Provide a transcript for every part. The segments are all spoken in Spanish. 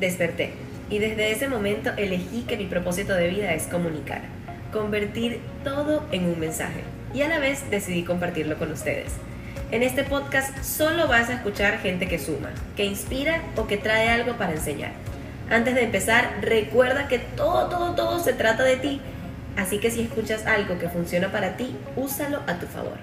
desperté y desde ese momento elegí que mi propósito de vida es comunicar, convertir todo en un mensaje y a la vez decidí compartirlo con ustedes. En este podcast solo vas a escuchar gente que suma, que inspira o que trae algo para enseñar. Antes de empezar, recuerda que todo, todo, todo se trata de ti. Así que si escuchas algo que funciona para ti, úsalo a tu favor.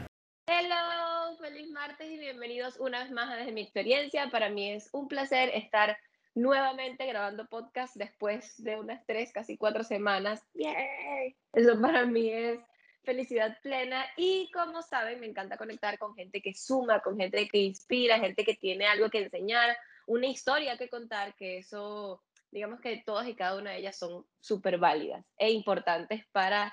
Hello, feliz martes y bienvenidos una vez más a Desde mi experiencia. Para mí es un placer estar nuevamente grabando podcast después de unas tres, casi cuatro semanas. ¡Yay! Eso para mí es felicidad plena y como saben, me encanta conectar con gente que suma, con gente que inspira, gente que tiene algo que enseñar, una historia que contar, que eso, digamos que todas y cada una de ellas son súper válidas e importantes para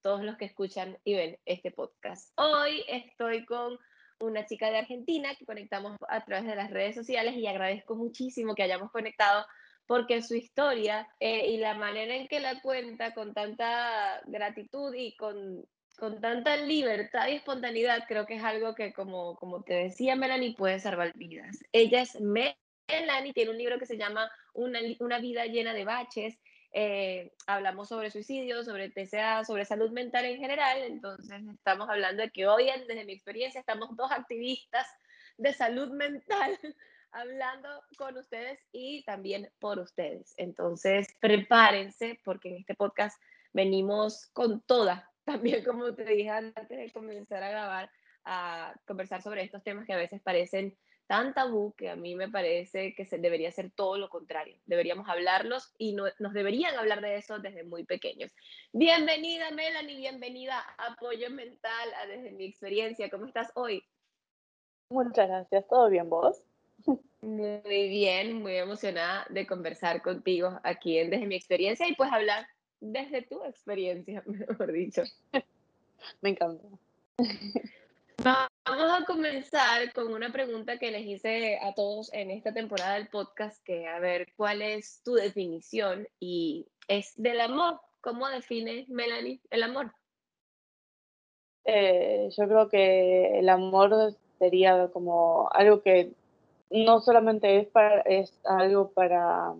todos los que escuchan y ven este podcast. Hoy estoy con una chica de Argentina que conectamos a través de las redes sociales y agradezco muchísimo que hayamos conectado porque su historia eh, y la manera en que la cuenta con tanta gratitud y con, con tanta libertad y espontaneidad, creo que es algo que, como, como te decía Melanie, puede salvar vidas. Ella es Melanie, tiene un libro que se llama Una, una vida llena de baches eh, hablamos sobre suicidio, sobre TCA, sobre salud mental en general. Entonces, estamos hablando de que hoy, desde mi experiencia, estamos dos activistas de salud mental hablando con ustedes y también por ustedes. Entonces, prepárense porque en este podcast venimos con toda, también como te dije antes de comenzar a grabar, a conversar sobre estos temas que a veces parecen tan tabú que a mí me parece que se debería ser todo lo contrario. Deberíamos hablarlos y no, nos deberían hablar de eso desde muy pequeños. Bienvenida Melanie, bienvenida a Apoyo Mental, desde mi experiencia. ¿Cómo estás hoy? Muchas gracias, ¿todo bien vos? Muy bien, muy emocionada de conversar contigo aquí en Desde mi experiencia y pues hablar desde tu experiencia, mejor dicho. Me encanta. Vamos a comenzar con una pregunta que les hice a todos en esta temporada del podcast, que a ver cuál es tu definición y es del amor. ¿Cómo define Melanie el amor? Eh, yo creo que el amor sería como algo que no solamente es, para, es algo para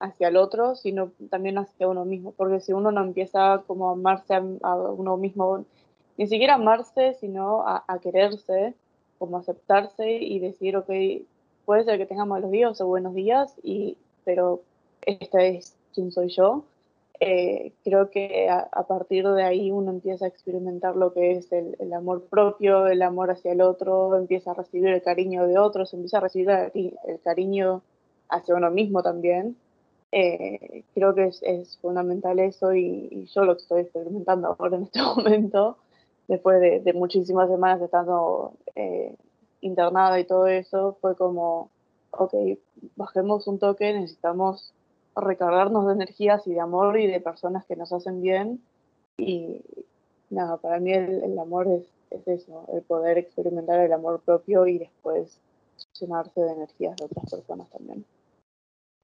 hacia el otro, sino también hacia uno mismo, porque si uno no empieza como a amarse a uno mismo, ni siquiera amarse, sino a, quererse, como aceptarse y decir, ok, puede ser que tenga malos días o buenos días, y, pero esta es quien soy yo. Eh, creo que a, partir de ahí uno empieza a experimentar lo que es el, amor propio, el amor hacia el otro, empieza a recibir el cariño de otros, empieza a recibir el, cariño hacia uno mismo también. Eh, creo que es, fundamental eso y, y, yo lo estoy experimentando ahora en este momento después de, muchísimas semanas estando eh, internada y todo eso, fue como, ok, bajemos un toque, necesitamos recargarnos de energías y de amor y de personas que nos hacen bien. Y nada, para mí el, amor es, es, eso, el poder experimentar el amor propio y después llenarse de energías de otras personas también.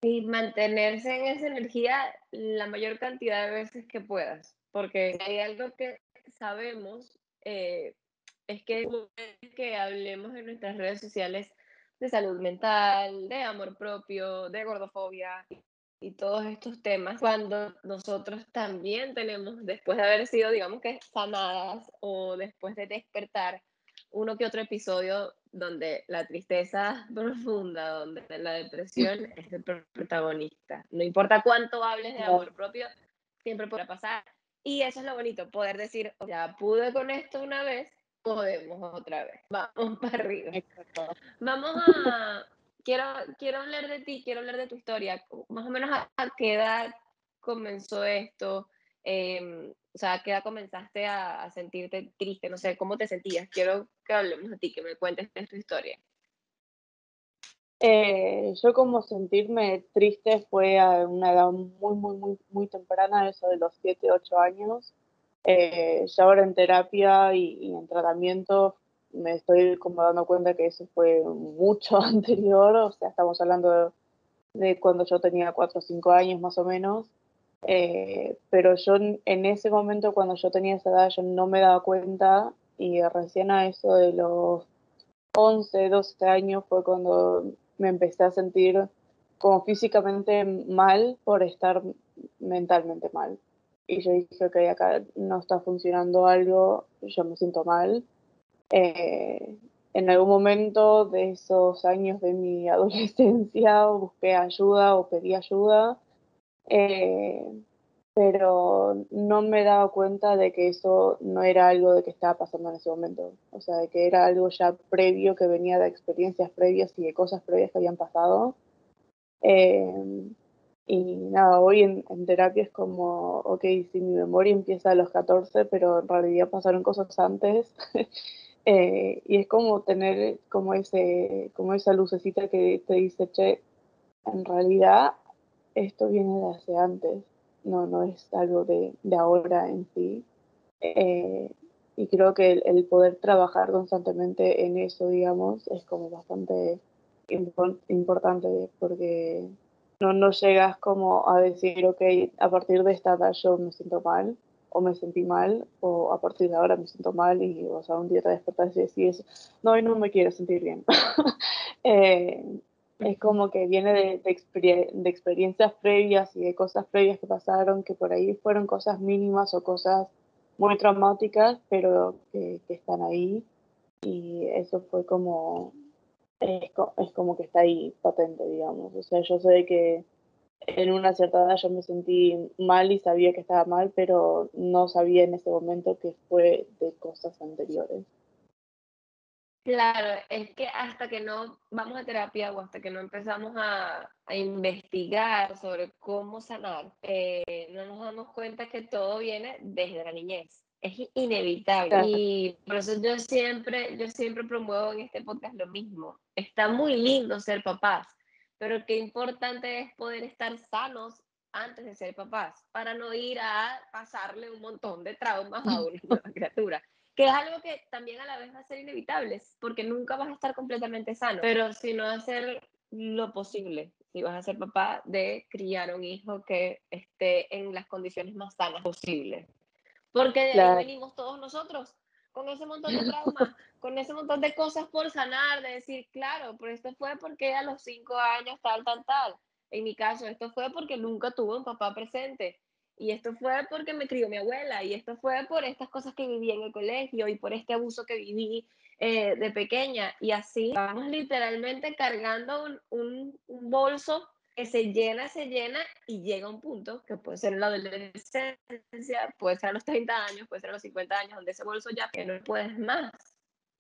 Y mantenerse en esa energía la mayor cantidad de veces que puedas, porque hay algo que sabemos eh, es que, que hablemos en nuestras redes sociales de salud mental, de amor propio, de gordofobia y todos estos temas, cuando nosotros también tenemos, después de haber sido, digamos que sanadas o después de despertar, uno que otro episodio donde la tristeza profunda, donde la depresión es el protagonista. No importa cuánto hables de amor propio, siempre podrá pasar. Y eso es lo bonito, poder decir, ya pude con esto una vez, podemos otra vez. Vamos para arriba. Vamos a, quiero, quiero hablar de ti, quiero hablar de tu historia. Más o menos a, qué edad comenzó esto, em, o sea, a qué edad comenzaste a, a, sentirte triste, no sé, cómo te sentías. Quiero que hablemos de ti, que me cuentes de tu historia. Eh, yo como sentirme triste fue a una edad muy, muy, muy, muy temprana, eso de los 7, 8 años. Eh, ya ahora en terapia y, en tratamiento me estoy como dando cuenta que eso fue mucho anterior, o sea, estamos hablando de, cuando yo tenía 4 o 5 años más o menos. Eh, pero yo en ese momento, cuando yo tenía esa edad, yo no me daba cuenta y recién a eso de los 11, 12 años fue cuando me empecé a sentir como físicamente mal por estar mentalmente mal. Y yo dije, ok, acá no está funcionando algo, yo me siento mal. Eh, en algún momento de esos años de mi adolescencia busqué ayuda o pedí ayuda, eh, pero no me daba cuenta de que eso no era algo de que estaba pasando en ese momento, o sea, de que era algo ya previo, que venía de experiencias previas y de cosas previas que habían pasado. Eh, y nada, hoy en, en, terapia es como, ok, si mi memoria empieza a los 14, pero en realidad pasaron cosas antes. Eh, y es como tener como, ese, como esa lucecita que te dice, che, en realidad esto viene de hace antes, no, no es algo de, de ahora en sí. Eh, y creo que el, el, poder trabajar constantemente en eso, digamos, es como bastante importante porque no, no llegas como a decir, ok, a partir de esta edad yo me siento mal o me sentí mal o a partir de ahora me siento mal y o sea, un día te despertas y decís, no, hoy no me quiero sentir bien. eh, es como que viene de, de, de, experiencias previas y de cosas previas que pasaron, que por ahí fueron cosas mínimas o cosas muy traumáticas, pero que, que están ahí. Y eso fue como, es, es, como que está ahí patente, digamos. O sea, yo sé que en una cierta edad yo me sentí mal y sabía que estaba mal, pero no sabía en ese momento que fue de cosas anteriores. Claro, es que hasta que no vamos a terapia o hasta que no empezamos a, a investigar sobre cómo sanar, eh, no nos damos cuenta que todo viene desde la niñez. Es inevitable. Claro. Y por eso yo siempre, yo siempre promuevo en este podcast lo mismo. Está muy lindo ser papás, pero qué importante es poder estar sanos antes de ser papás, para no ir a pasarle un montón de traumas a una nueva criatura, que es algo que también a la vez va a ser inevitable, porque nunca vas a estar completamente sano, pero si no hacer lo posible, si vas a ser papá, de criar a un hijo que esté en las condiciones más sanas posibles. Porque de claro. ahí venimos todos nosotros, con ese montón de traumas, con ese montón de cosas por sanar, de decir, claro, pero esto fue porque a los cinco años tal, tal, tal. En mi caso, esto fue porque nunca tuve un papá presente. Y esto fue porque me crió mi abuela. Y esto fue por estas cosas que viví en el colegio y por este abuso que viví eh, de pequeña. Y así vamos literalmente cargando un, un, un bolso que se llena, se llena y llega un punto que puede ser en la adolescencia, puede ser a los 30 años, puede ser a los 50 años, donde ese bolso ya que no puedes más.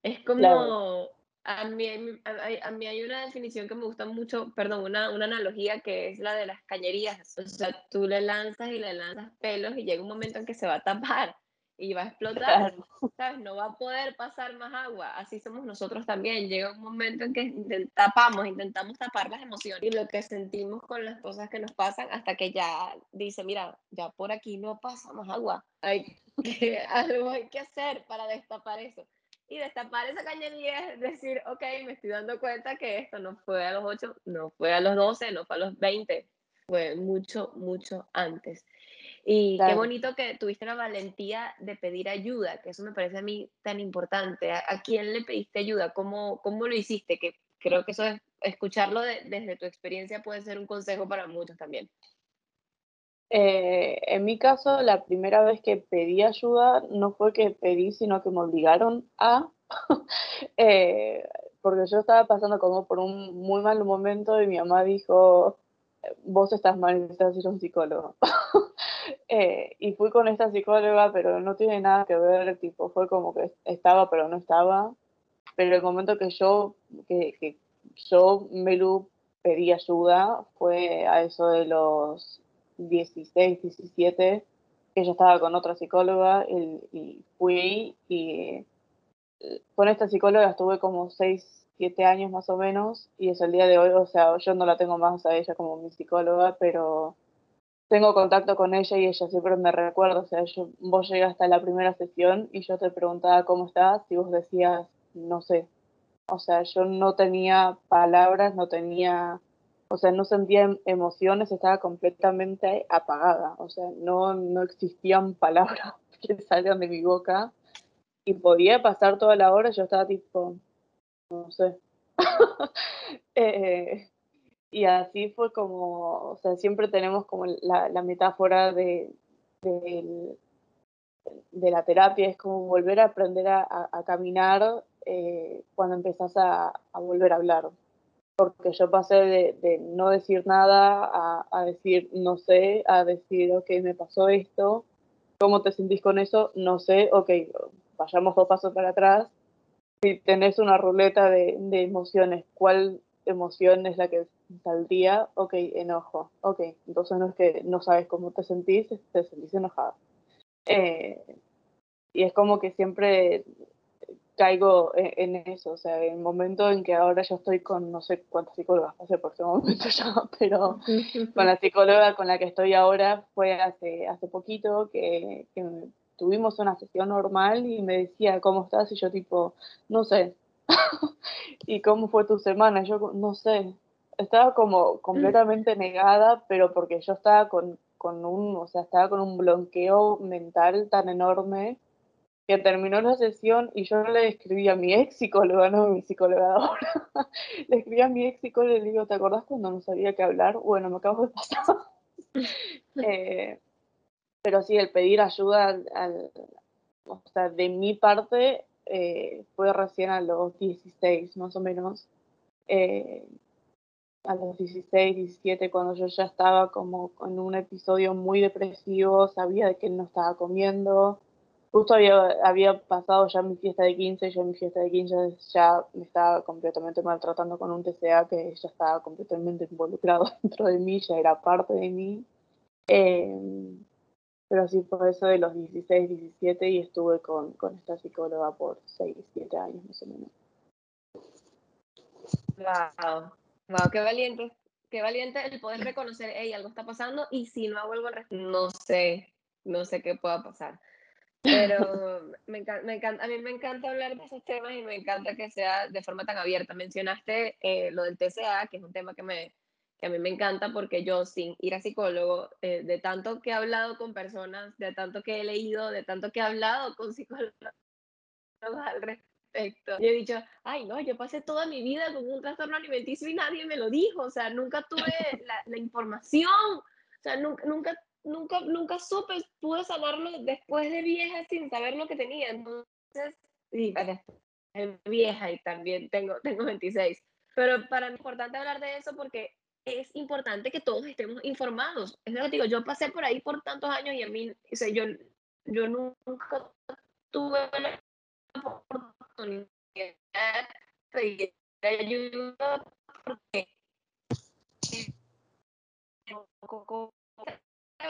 Es como, claro. A, mí, a, a, mí hay una definición que me gusta mucho, perdón, una, una analogía que es la de las cañerías. O sea, tú le lanzas y le lanzas pelos y llega un momento en que se va a tapar y va a explotar, ¿sabes? No va a poder pasar más agua. Así somos nosotros también. Llega un momento en que tapamos, intentamos tapar las emociones y lo que sentimos con las cosas que nos pasan hasta que ya dice, mira, ya por aquí no pasa más agua. Hay que, algo hay que hacer para destapar eso. Y destapar esa cañería es decir, ok, me estoy dando cuenta que esto no fue a los 8, no fue a los 12, no fue a los 20, fue mucho, mucho antes. Y claro. qué bonito que tuviste la valentía de pedir ayuda, que eso me parece a mí tan importante. ¿A, a quién le pediste ayuda? ¿Cómo, ¿Cómo lo hiciste? Que creo que eso es, escucharlo de, desde tu experiencia puede ser un consejo para muchos también. Eh, en mi caso, la primera vez que pedí ayuda no fue que pedí, sino que me obligaron a, eh, porque yo estaba pasando como por un muy mal momento y mi mamá dijo, vos estás mal, necesitas ir a un psicólogo. eh, y fui con esta psicóloga, pero no tiene nada que ver, tipo, fue como que estaba, pero no estaba. Pero el momento que yo, que, que yo, Melu, pedí ayuda fue a eso de los 16, 17, que estaba con otra psicóloga y, y fui y con esta psicóloga estuve como 6, siete años más o menos, y es el día de hoy, o sea, yo no la tengo más a ella como mi psicóloga, pero tengo contacto con ella y ella siempre me recuerda, o sea, yo, vos llegaste a la primera sesión y yo te preguntaba cómo estás y vos decías, no sé, o sea, yo no tenía palabras, no tenía, o sea, no sentía emociones, estaba completamente apagada, o sea, no, no existían palabras que salgan de mi boca y podía pasar toda la hora, yo estaba tipo, no sé. eh, y así fue como, o sea, siempre tenemos como la, metáfora de, de, la terapia, es como volver a aprender a, caminar eh, cuando empezás a, volver a hablar. Porque yo pasé de, no decir nada a, decir no sé, a decir, ok, me pasó esto, ¿cómo te sentís con eso? No sé, ok, vayamos dos pasos para atrás. Si tenés una ruleta de, emociones, ¿cuál emoción es la que tal día, ok, enojo, ok, entonces no es que no sabes cómo te sentís, te sentís enojado. Eh, y es como que siempre caigo en, eso, o sea, en el momento en que ahora yo estoy con no sé cuántas psicólogas pasé por ese momento ya, pero con la psicóloga con la que estoy ahora fue hace, hace poquito que, que tuvimos una sesión normal y me decía, ¿cómo estás? Y yo tipo, no sé. ¿Y cómo fue tu semana? Yo no sé, estaba como completamente negada, pero porque yo estaba con, con un, o sea, estaba con un bloqueo mental tan enorme que terminó la sesión y yo le escribí a mi ex psicóloga, no a mi psicóloga ahora, le escribí a mi ex psicóloga y le digo, ¿te acordás cuando no sabía qué hablar? Bueno, me acabo de pasar. eh, pero sí, el pedir ayuda al, al, o sea, de mi parte eh, fue recién a los 16 más o menos. Eh, a los 16, 17, cuando yo ya estaba como en un episodio muy depresivo, sabía de que él no estaba comiendo. Justo había, había pasado ya mi fiesta de 15, yo en mi fiesta de 15 ya me estaba completamente maltratando con un TCA que ya estaba completamente involucrado dentro de mí, ya era parte de mí. Eh, pero sí fue eso de los 16, 17 y estuve con, con esta psicóloga por 6, 7 años más o menos. Wow. Wow, qué valiente, qué valiente el poder reconocer, hey, algo está pasando y si no hago algo no sé, no sé qué pueda pasar. Pero me encanta, me a mí me encanta hablar de esos temas y me encanta que sea de forma tan abierta. Mencionaste eh, lo del TCA, que es un tema que, me, que a mí me encanta porque yo sin ir a psicólogo, eh, de tanto que he hablado con personas, de tanto que he leído, de tanto que he hablado con psicólogos al respecto. Yo he dicho, ay, no, yo pasé toda mi vida con un trastorno alimenticio y nadie me lo dijo, o sea, nunca tuve la, la información, o sea, nunca, nunca, nunca, nunca supe, pude sanarlo después de vieja sin saber lo que tenía, entonces, y vieja y también tengo, tengo 26, pero para mí es importante hablar de eso porque es importante que todos estemos informados, es lo que digo, yo pasé por ahí por tantos años y a mí, o sea, yo, yo nunca tuve la oportunidad de ayuda porque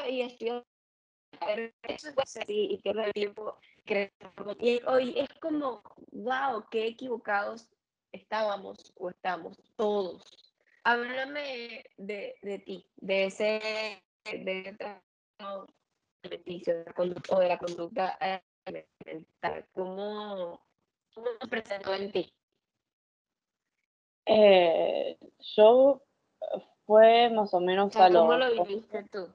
y estudiar y pierdo el tiempo y hoy es como wow qué equivocados estábamos o estamos todos háblame de, de ti de ese de beneficio o de la conducta alimentar cómo ¿Cómo se presentó en ti? Eh, yo fue más o menos a ¿Cómo lo viviste tú?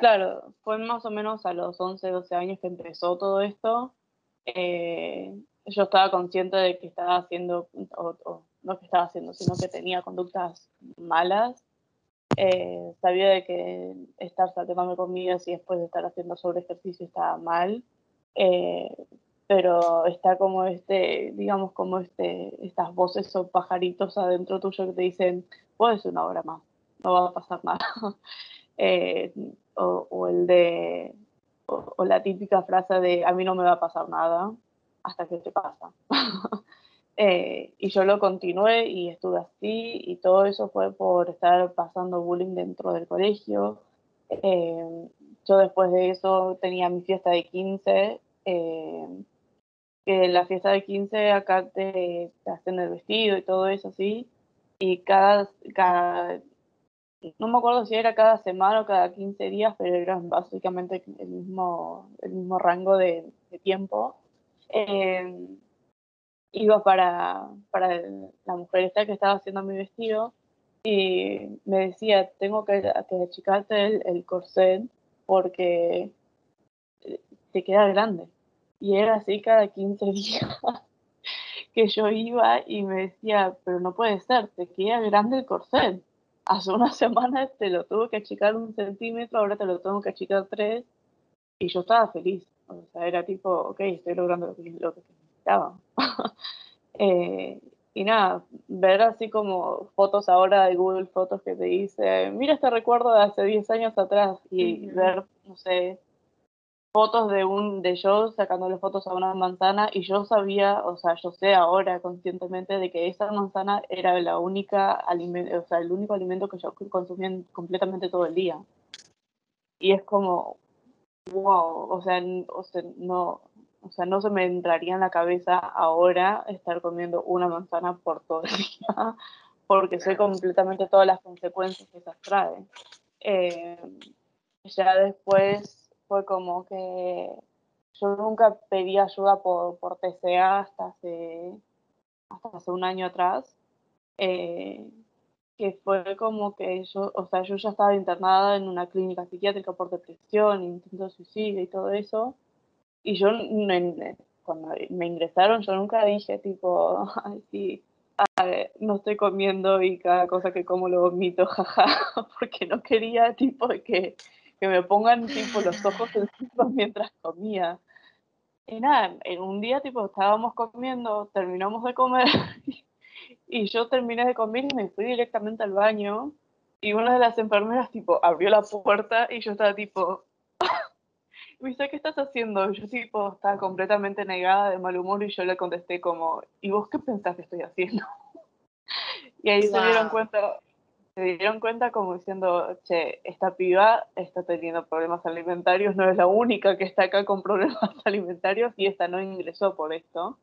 Claro, fue más o menos a los 11, 12 años que empezó todo esto. Eh, yo estaba consciente de que estaba haciendo, o, no que estaba haciendo, sino que tenía conductas malas. Eh, sabía de que estar saltando comidas y después de estar haciendo sobre ejercicio estaba mal. Eh, pero está como este, digamos, como este, estas voces o pajaritos adentro tuyo que te dicen, puedes una hora más, no va a pasar nada. eh, o, o, el de, o, o, la típica frase de, a mí no me va a pasar nada hasta que te pasa. eh, y yo lo continué y estuve así y todo eso fue por estar pasando bullying dentro del colegio. Eh, yo después de eso tenía mi fiesta de 15 eh, que la fiesta de 15 acá te, te, hacen el vestido y todo eso así, y cada, cada, no me acuerdo si era cada semana o cada 15 días, pero era básicamente el mismo, el mismo rango de, tiempo. Eh, iba para, para la mujer esta que estaba haciendo mi vestido y me decía, tengo que, que achicarte el, el corset porque te queda grande. Y era así cada 15 días. que yo iba y me decía, pero no puede ser, te queda grande el corset. Hace una semana te lo tuve que achicar un centímetro, ahora te lo tengo que achicar tres. Y yo estaba feliz. O sea, era tipo, ok, estoy logrando lo que, lo que necesitaba. eh, y nada, ver así como fotos ahora de Google Fotos que te dice, mira este recuerdo de hace 10 años atrás y ver, no sé, fotos de un de yo sacándole fotos a una manzana y yo sabía, o sea, yo sé ahora conscientemente de que esa manzana era la única alimento, o sea, el único alimento que yo consumía completamente todo el día. Y es como wow, o sea, o sea, no o sea, no se me entraría en la cabeza ahora estar comiendo una manzana por todo el día, porque sé completamente todas las consecuencias que esas trae. Eh, ya después fue como que yo nunca pedí ayuda por, por TCA hasta hace, hasta hace un año atrás, eh, que fue como que yo, o sea, yo ya estaba internada en una clínica psiquiátrica por depresión, intento de suicidio y todo eso, y yo cuando me ingresaron yo nunca dije tipo, ay, sí, no estoy comiendo y cada cosa que como lo vomito, jaja, porque no quería tipo que que me pongan tipo los ojos encima mientras comía. Y nada, en un día tipo estábamos comiendo, terminamos de comer y yo terminé de comer y me fui directamente al baño y una de las enfermeras tipo abrió la puerta y yo estaba tipo me dice, ¿qué estás haciendo? Yo tipo estaba completamente negada de mal humor y yo le contesté como, ¿y vos qué pensás que estoy haciendo? y ahí se dieron cuenta, se dieron cuenta como diciendo, che, esta piba está teniendo problemas alimentarios, no es la única que está acá con problemas alimentarios y esta no ingresó por esto.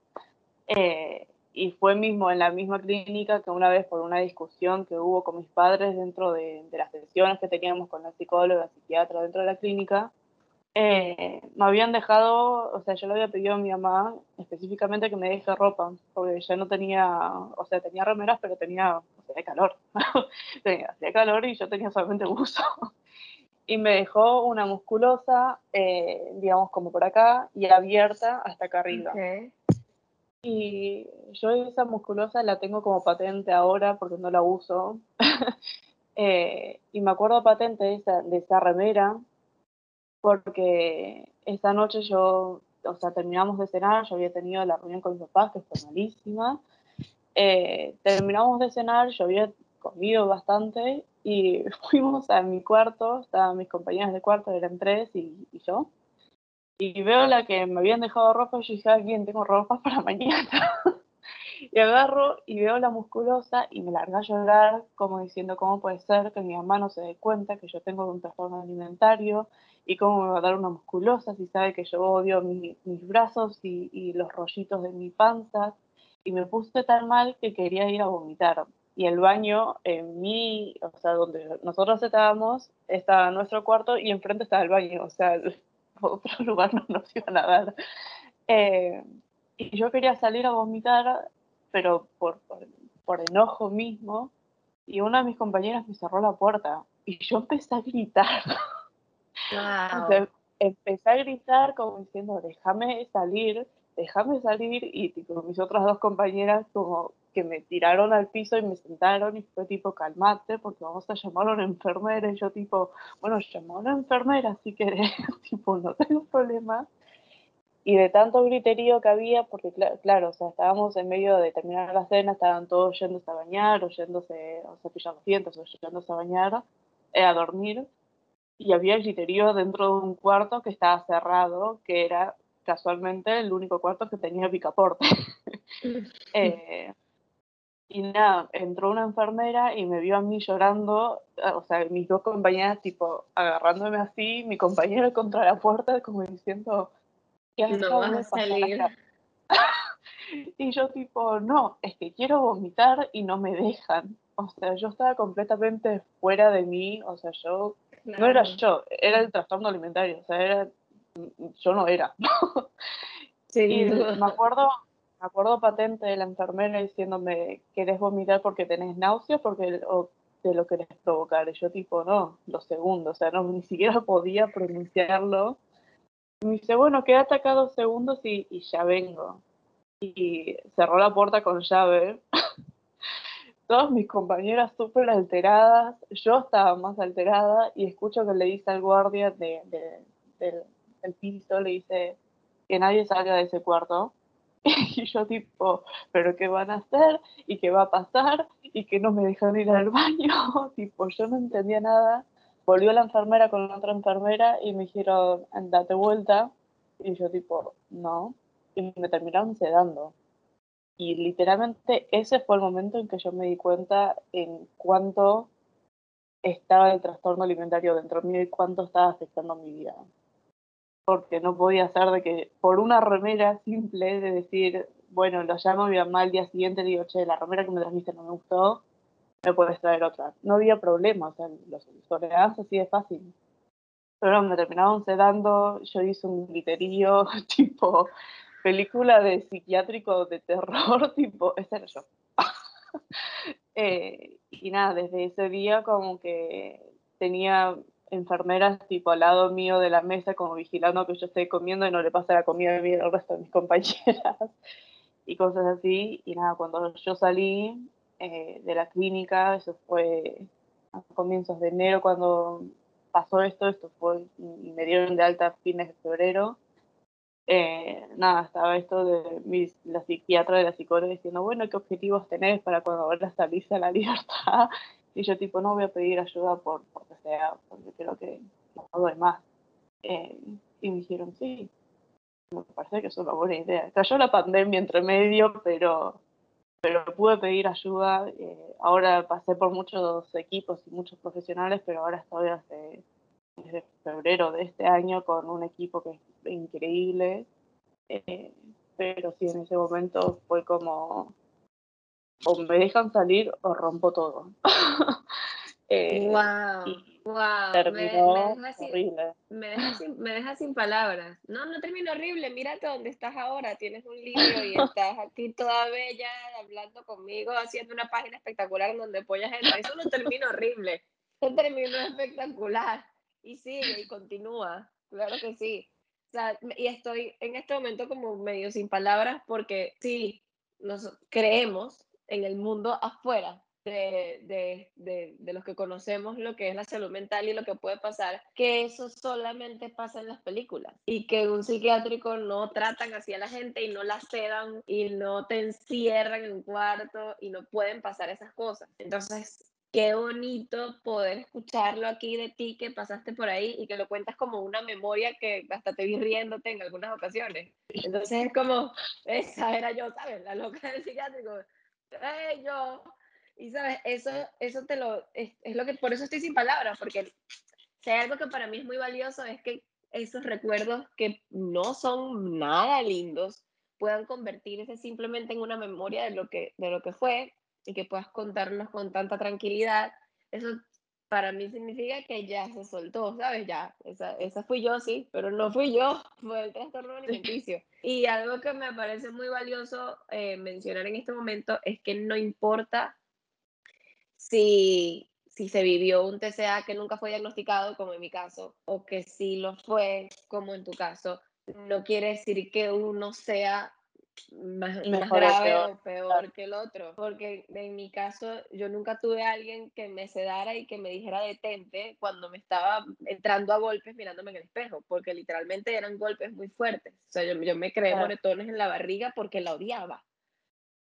Eh, y fue mismo en la misma clínica que una vez por una discusión que hubo con mis padres dentro de, de las sesiones que teníamos con la psicóloga, psiquiatra dentro de la clínica, eh, me habían dejado, o sea, yo le había pedido a mi mamá específicamente que me deje ropa, porque ya no tenía, o sea, tenía remeras, pero tenía, o sea, de calor. tenía, hacía calor y yo tenía solamente buzo. y me dejó una musculosa, eh, digamos, como por acá, y abierta hasta acá arriba. Y yo esa musculosa la tengo como patente ahora porque no la uso. Eh, y me acuerdo patente de esa, de esa remera porque esa noche yo, o sea, terminamos de cenar, yo había tenido la reunión con mis papás, que fue malísima. Eh, terminamos de cenar, yo había comido bastante y fuimos a mi cuarto, estaban mis compañeras de cuarto, eran tres y, y yo. Y veo la que me habían dejado ropa y yo dije, bien, tengo ropa para mañana. Y agarro y veo la musculosa y me larga a llorar, como diciendo, ¿cómo puede ser que mi mamá no se dé cuenta que yo tengo un trastorno alimentario y cómo me va a dar una musculosa si sabe que yo odio mis brazos y, y, los rollitos de mi panza? Y me puse tan mal que quería ir a vomitar. Y el baño en mi, o sea, donde nosotros estábamos, estaba nuestro cuarto y enfrente estaba el baño, o sea, otro lugar no nos iban a dar. Eh, y yo quería salir a vomitar pero por, por, enojo mismo, y una de mis compañeras me cerró la puerta y yo empecé a gritar. empecé a gritar como diciendo, déjame salir, déjame salir, y tipo, mis otras dos compañeras como que me tiraron al piso y me sentaron y fue tipo, calmate, porque vamos a llamar a una enfermera, y yo tipo, bueno, llamó a una enfermera si querés, tipo, no tengo problema y de tanto griterío que había, porque claro, o sea, estábamos en medio de terminar la cena, estaban todos yéndose a bañar, o yéndose, o cepillando los dientes, o yéndose a bañar, eh, a dormir, y había griterío dentro de un cuarto que estaba cerrado, que era casualmente el único cuarto que tenía picaporte. eh, y nada, entró una enfermera y me vio a mí llorando, o sea, mis dos compañeras tipo agarrándome así, mi compañera contra la puerta como diciendo, no vas a salir. y yo tipo, no, es que quiero vomitar y no me dejan. O sea, yo estaba completamente fuera de mí, o sea, yo no era yo, era el trastorno alimentario, o sea, era, yo no era. sí, y me acuerdo, me acuerdo patente de la enfermera diciéndome, ¿querés vomitar porque tenés náuseas porque, o te lo querés provocar? Y yo tipo, no, lo segundo, o sea, no, ni siquiera podía pronunciarlo me dice, bueno, quédate acá dos segundos y, ya vengo. y cerró la puerta con llave. Todas mis compañeras súper alteradas, yo estaba más alterada y escucho que le dice al guardia de, del piso, le dice que nadie salga de ese cuarto. Y yo tipo, pero ¿qué van a hacer? ¿Y qué va a pasar? ¿Y que no me dejan ir al baño? tipo, yo no entendía nada. Volvió la enfermera con otra enfermera y me dijeron, date vuelta. Y yo tipo, no. Y me terminaron sedando. Y literalmente ese fue el momento en que yo me di cuenta en cuánto estaba el trastorno alimentario dentro mío y cuánto estaba afectando mi vida porque no podía ser de que por una remera simple de decir, bueno, lo llamo a mi mamá al día siguiente digo, che, la remera que me trajiste no me gustó, me puedes traer otra. No había problema, o sea, tolerancia así de fácil. Pero me terminaron sedando, yo hice un griterío, tipo, película de psiquiátrico de terror, tipo, ese era yo. Eh, y nada, desde ese día como que tenía enfermeras tipo al lado mío de la mesa como vigilando que yo esté comiendo y no le pase la comida a mí al resto de mis compañeras y cosas así. Y nada, cuando yo salí eh, de la clínica, eso fue a comienzos de enero cuando pasó esto, esto fue, y me dieron de alta fines de febrero. Eh, nada, estaba esto de la psiquiatra de la psicóloga diciendo, bueno, ¿qué objetivos tenés para cuando ahora salís a la libertad? Y yo tipo, no voy a pedir ayuda por, porque sea, porque creo que no doy más. Eh, y me dijeron, sí, me parece que es una buena idea. Cayó la pandemia entre medio, pero, pero pude pedir ayuda. Eh, ahora pasé por muchos equipos y muchos profesionales, pero ahora estoy desde, febrero de este año con un equipo que es increíble. Eh, pero sí, en ese momento fue como o me dejan salir o rompo todo. eh, wow, wow. Terminó me. Me deja, sin, me deja sin palabras. No, no terminó horrible. Mírate dónde estás ahora. Tienes un libro y estás aquí toda bella hablando conmigo, haciendo una página espectacular donde apoyas gente. Eso no termina horrible. Eso terminó espectacular. Y sigue y continúa. Claro que sí. O sea, y estoy en este momento como medio sin palabras porque sí, nos creemos en el mundo afuera de, de, de, de, los que conocemos lo que es la salud mental y lo que puede pasar, que eso solamente pasa en las películas y que un psiquiátrico no tratan así a la gente y no la sedan y no te encierran en un cuarto y no pueden pasar esas cosas. Entonces, qué bonito poder escucharlo aquí de ti que pasaste por ahí y que lo cuentas como una memoria que hasta te vi riéndote en algunas ocasiones. Entonces es como, esa era yo, ¿sabes? La loca del psiquiátrico yo. Y sabes, eso, eso te lo, es, lo que, por eso estoy sin palabras, porque si hay algo que para mí es muy valioso es que esos recuerdos que no son nada lindos puedan convertirse simplemente en una memoria de lo que, de lo que fue y que puedas contarlos con tanta tranquilidad. Eso para mí significa que ya se soltó, ¿sabes? Ya, esa, esa fui yo, sí, pero no fui yo, fue el trastorno alimenticio. Y algo que me parece muy valioso eh, mencionar en este momento es que no importa si, si se vivió un TCA que nunca fue diagnosticado, como en mi caso, o que sí lo fue, como en tu caso, no quiere decir que uno sea más, grave o peor que el otro. Porque en mi caso, yo nunca tuve a alguien que me sedara y que me dijera detente cuando me estaba entrando a golpes mirándome en el espejo, porque literalmente eran golpes muy fuertes. O sea, yo, yo me creé moretones en la barriga porque la odiaba.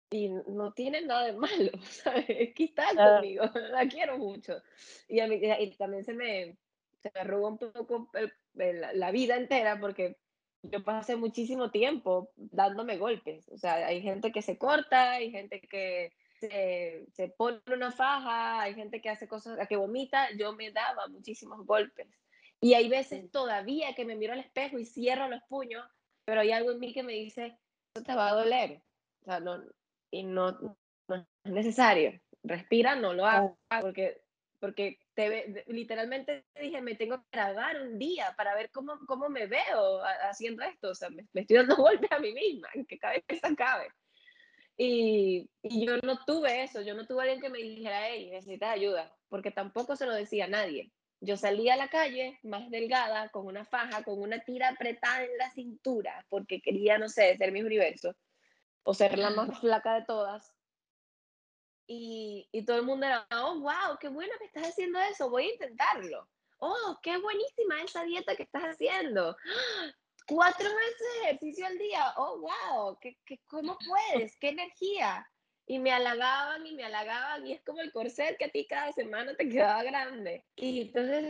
Y no tiene nada de malo, ¿sabes? Es que está conmigo, la quiero mucho. Y, a mí, y también se me, se me arruga un poco la, la vida entera porque yo pasé muchísimo tiempo dándome golpes. O sea, hay gente que se corta, hay gente que se, se, pone una faja, hay gente que hace cosas, que vomita. Yo me daba muchísimos golpes. Y hay veces todavía que me miro al espejo y cierro los puños, pero hay algo en mí que me dice, eso te va a doler. O sea, no, y no, no es necesario. Respira, no lo hagas, porque, porque te, literalmente dije, me tengo que grabar un día para ver cómo, cómo me veo haciendo esto. O sea, me, estoy dando golpes a mí misma, en qué cabeza cabe. Y, y, yo no tuve eso, yo no tuve alguien que me dijera, hey, necesitas ayuda, porque tampoco se lo decía a nadie. Yo salía a la calle más delgada, con una faja, con una tira apretada en la cintura, porque quería, no sé, ser mi universo. O ser la más flaca de todas. Y, y todo el mundo era, oh, wow, qué bueno que estás haciendo eso, voy a intentarlo. Oh, qué buenísima esa dieta que estás haciendo. Cuatro veces de ejercicio al día. Oh, wow, ¿Qué, qué, cómo puedes? ¿Qué energía? Y me halagaban y me halagaban y es como el corset que a ti cada semana te quedaba grande. Y entonces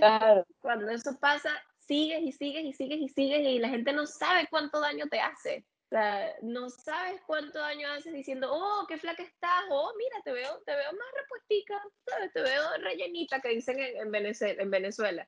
cuando eso pasa, sigues y sigues y sigues y sigues y la gente no sabe cuánto daño te hace. O sea, no sabes cuánto daño haces diciendo, oh, qué flaca estás, oh, mira, te veo, te veo más repuestica, ¿sabes? Te veo rellenita, que dicen en, Venezuela, en Venezuela.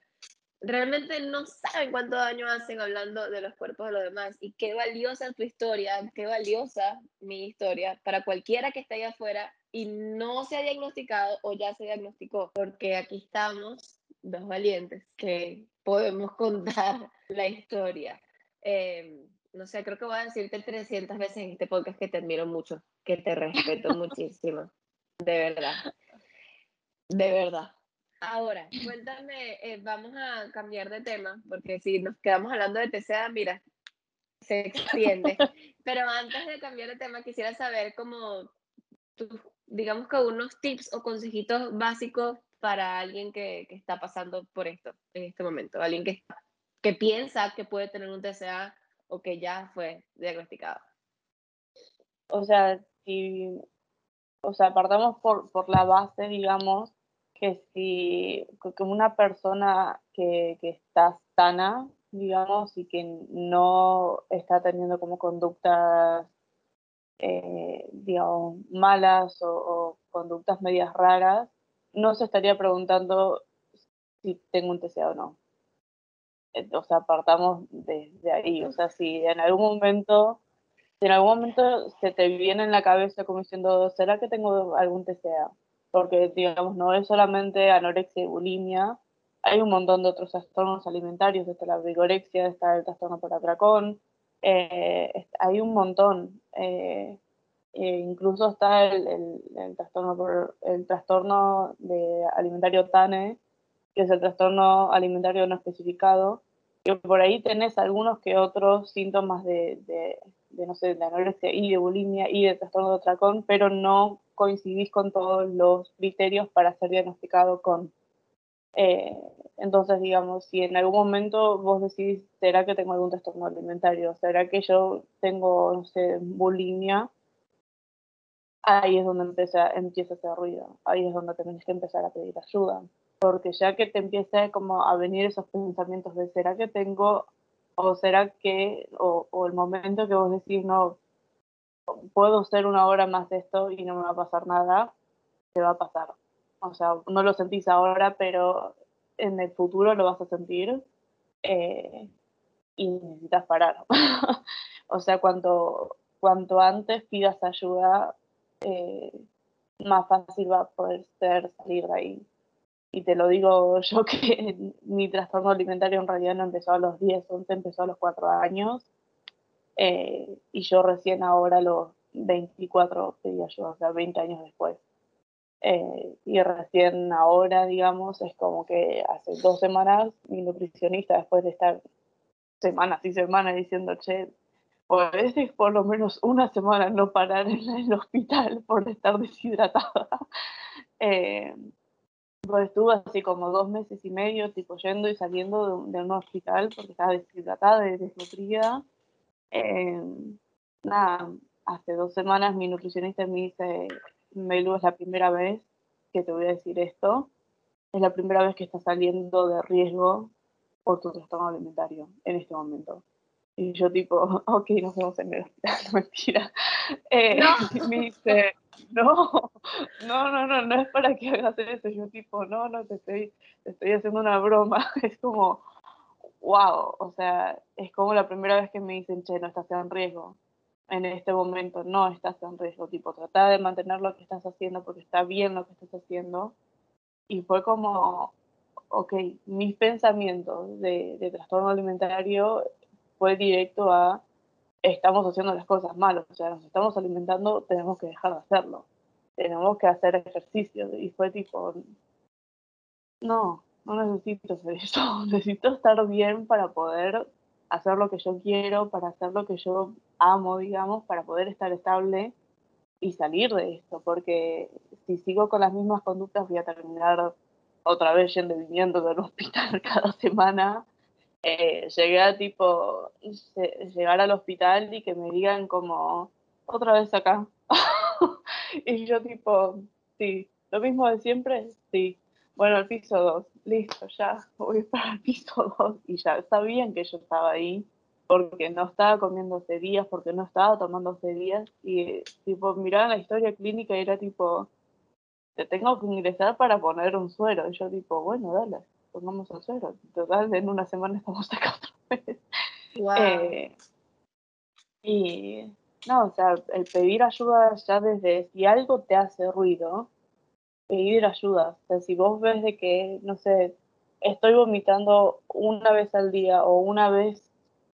Realmente no saben cuánto daño hacen hablando de los cuerpos de los demás. Y qué valiosa tu historia, qué valiosa mi historia para cualquiera que esté allá afuera y no se ha diagnosticado o ya se diagnosticó, porque aquí estamos, dos valientes, que podemos contar la historia. Eh, no sé, creo que voy a decirte 300 veces en este podcast que te admiro mucho, que te respeto muchísimo, de verdad, de verdad. Ahora, cuéntame, eh, vamos a cambiar de tema, porque si nos quedamos hablando de TCA, mira, se extiende. Pero antes de cambiar de tema, quisiera saber como, digamos que unos tips o consejitos básicos para alguien que, que, está pasando por esto en este momento, alguien que, que piensa que puede tener un TCA o que ya fue diagnosticado? O sea, si, o sea, partamos por, por la base, digamos, que si que una persona que, que está sana, digamos, y que no está teniendo como conductas, eh, digamos, malas o, o, conductas medias raras, no se estaría preguntando si tengo un TCA o no. Eh, o sea, partamos desde ahí, o sea, si en algún momento, si en algún momento se te viene en la cabeza como diciendo, ¿será que tengo algún TCA? Porque, digamos, no es solamente anorexia y bulimia, hay un montón de otros trastornos alimentarios, está la vigorexia, está el trastorno por atracón, eh, hay un montón. Eh, eh, incluso está el, el, el, trastorno por, el trastorno de alimentario TANE, que es el trastorno alimentario no especificado, que por ahí tenés algunos que otros síntomas de, de, de, no sé, de anorexia y de bulimia y de trastorno de atracón, pero no coincidís con todos los criterios para ser diagnosticado con. Eh, entonces, digamos, si en algún momento vos decís, ¿será que tengo algún trastorno alimentario? ¿Será que yo tengo, no sé, bulimia? Ahí es donde empieza, empieza hacer ruido. Ahí es donde tenés que empezar a pedir ayuda porque ya que te empieza como a venir esos pensamientos de ¿será que tengo o será que, o, o, el momento que vos decís, no, puedo hacer una hora más de esto y no me va a pasar nada, te va a pasar. O sea, no lo sentís ahora, pero en el futuro lo vas a sentir eh, y necesitas parar. o sea, cuanto, cuanto antes pidas ayuda, eh, más fácil va a poder ser salir de ahí y te lo digo yo que mi trastorno alimentario en realidad no empezó a los 10, 11, empezó a los 4 años. Eh, y yo recién ahora a los 24 pedí ayuda, o sea, 20 años después. Eh, y recién ahora, digamos, es como que hace dos semanas mi nutricionista, después de estar semanas y semanas diciendo, che, podés por lo menos una semana no parar en el hospital por estar deshidratada. eh, pues estuve así como dos meses y medio, tipo yendo y saliendo de un, hospital porque estaba deshidratada, desnutrida. Eh, nada, hace dos semanas mi nutricionista me dice, Melu, es la primera vez que te voy a decir esto, es la primera vez que estás saliendo de riesgo por tu trastorno alimentario en este momento. Y yo tipo, ok, nos vemos en el hospital, mentira. Eh, no. me dice, no, no, no, no, no es para que hagas eso. Yo tipo, no, no, te estoy, te estoy haciendo una broma. Es como, wow, o sea, es como la primera vez que me dicen, che, no estás en riesgo. En este momento no estás en riesgo. Tipo, trata de mantener lo que estás haciendo porque está bien lo que estás haciendo. Y fue como, ok, mis pensamientos de, de trastorno alimentario fue directo a estamos haciendo las cosas mal, o sea, nos estamos alimentando, tenemos que dejar de hacerlo, tenemos que hacer ejercicio. Y fue tipo, no, no necesito hacer eso, necesito estar bien para poder hacer lo que yo quiero, para hacer lo que yo amo, digamos, para poder estar estable y salir de esto, porque si sigo con las mismas conductas voy a terminar otra vez yendo y viniendo del hospital cada semana. Eh, llegué a tipo, llegar al hospital y que me digan como, otra vez acá. y yo tipo, sí, lo mismo de siempre, sí. Bueno, el piso 2, listo, ya voy para el piso 2 y ya sabían que yo estaba ahí porque no estaba comiendo días, porque no estaba tomando días y tipo miraban la historia clínica y era tipo, te tengo que ingresar para poner un suero. Y yo tipo, bueno, dale, pongamos un suero. Total, en una semana estamos acá otra vez. Eh, y no, o sea, el pedir ayuda ya desde si algo te hace ruido, pedir ayuda. O sea, si vos ves de que, no sé, estoy vomitando una vez al día o una vez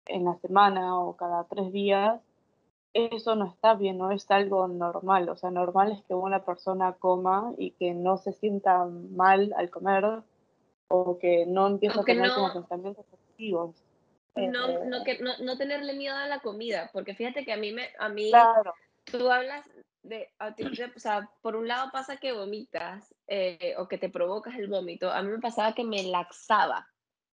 en la semana o cada tres días, eso no está bien, no es algo normal. O sea, normal es que una persona coma y que no se sienta mal al comer o que no empiece a tener como pensamientos positivos. No, no, eh, que, no, no, tenerle miedo a la comida, porque fíjate que a mí, me, a mí claro. tú hablas de, o sea, por un lado pasa que vomitas eh, o que te provocas el vómito, a mí me pasaba que me laxaba.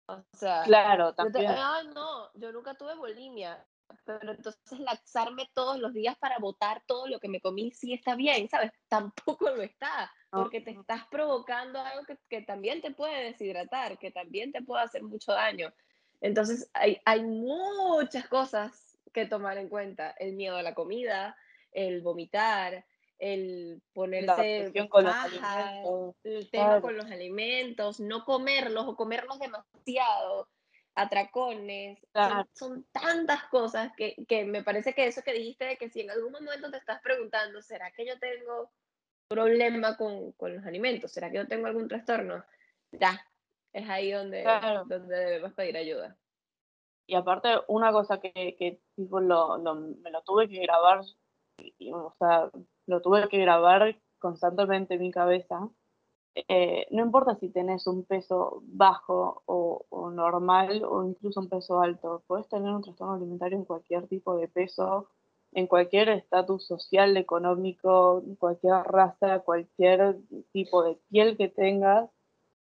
O sea, claro, también. Ay, no, yo nunca tuve bulimia, pero entonces laxarme todos los días para botar todo lo que me comí sí está bien, ¿sabes? Tampoco lo está, porque te estás provocando algo que, que, también te puede deshidratar, que también te puede hacer mucho daño. Entonces hay, hay muchas cosas que tomar en cuenta, el miedo a la comida, el vomitar, el ponerse con el tema con los alimentos, no comerlos o comerlos demasiado, atracones, son, tantas cosas que, que, me parece que eso que dijiste de que si en algún momento te estás preguntando, ¿será que yo tengo problema con, con los alimentos? ¿Será que yo tengo algún trastorno? Ya, es ahí donde, donde debemos pedir ayuda. Y aparte, una cosa que, que tipo, lo, lo, me lo tuve que grabar, y, o sea, lo tuve que grabar constantemente en mi cabeza. Eh, no importa si tenés un peso bajo o, normal o incluso un peso alto, puedes tener un trastorno alimentario en cualquier tipo de peso, en cualquier estatus social, económico, cualquier raza, cualquier tipo de piel que tengas,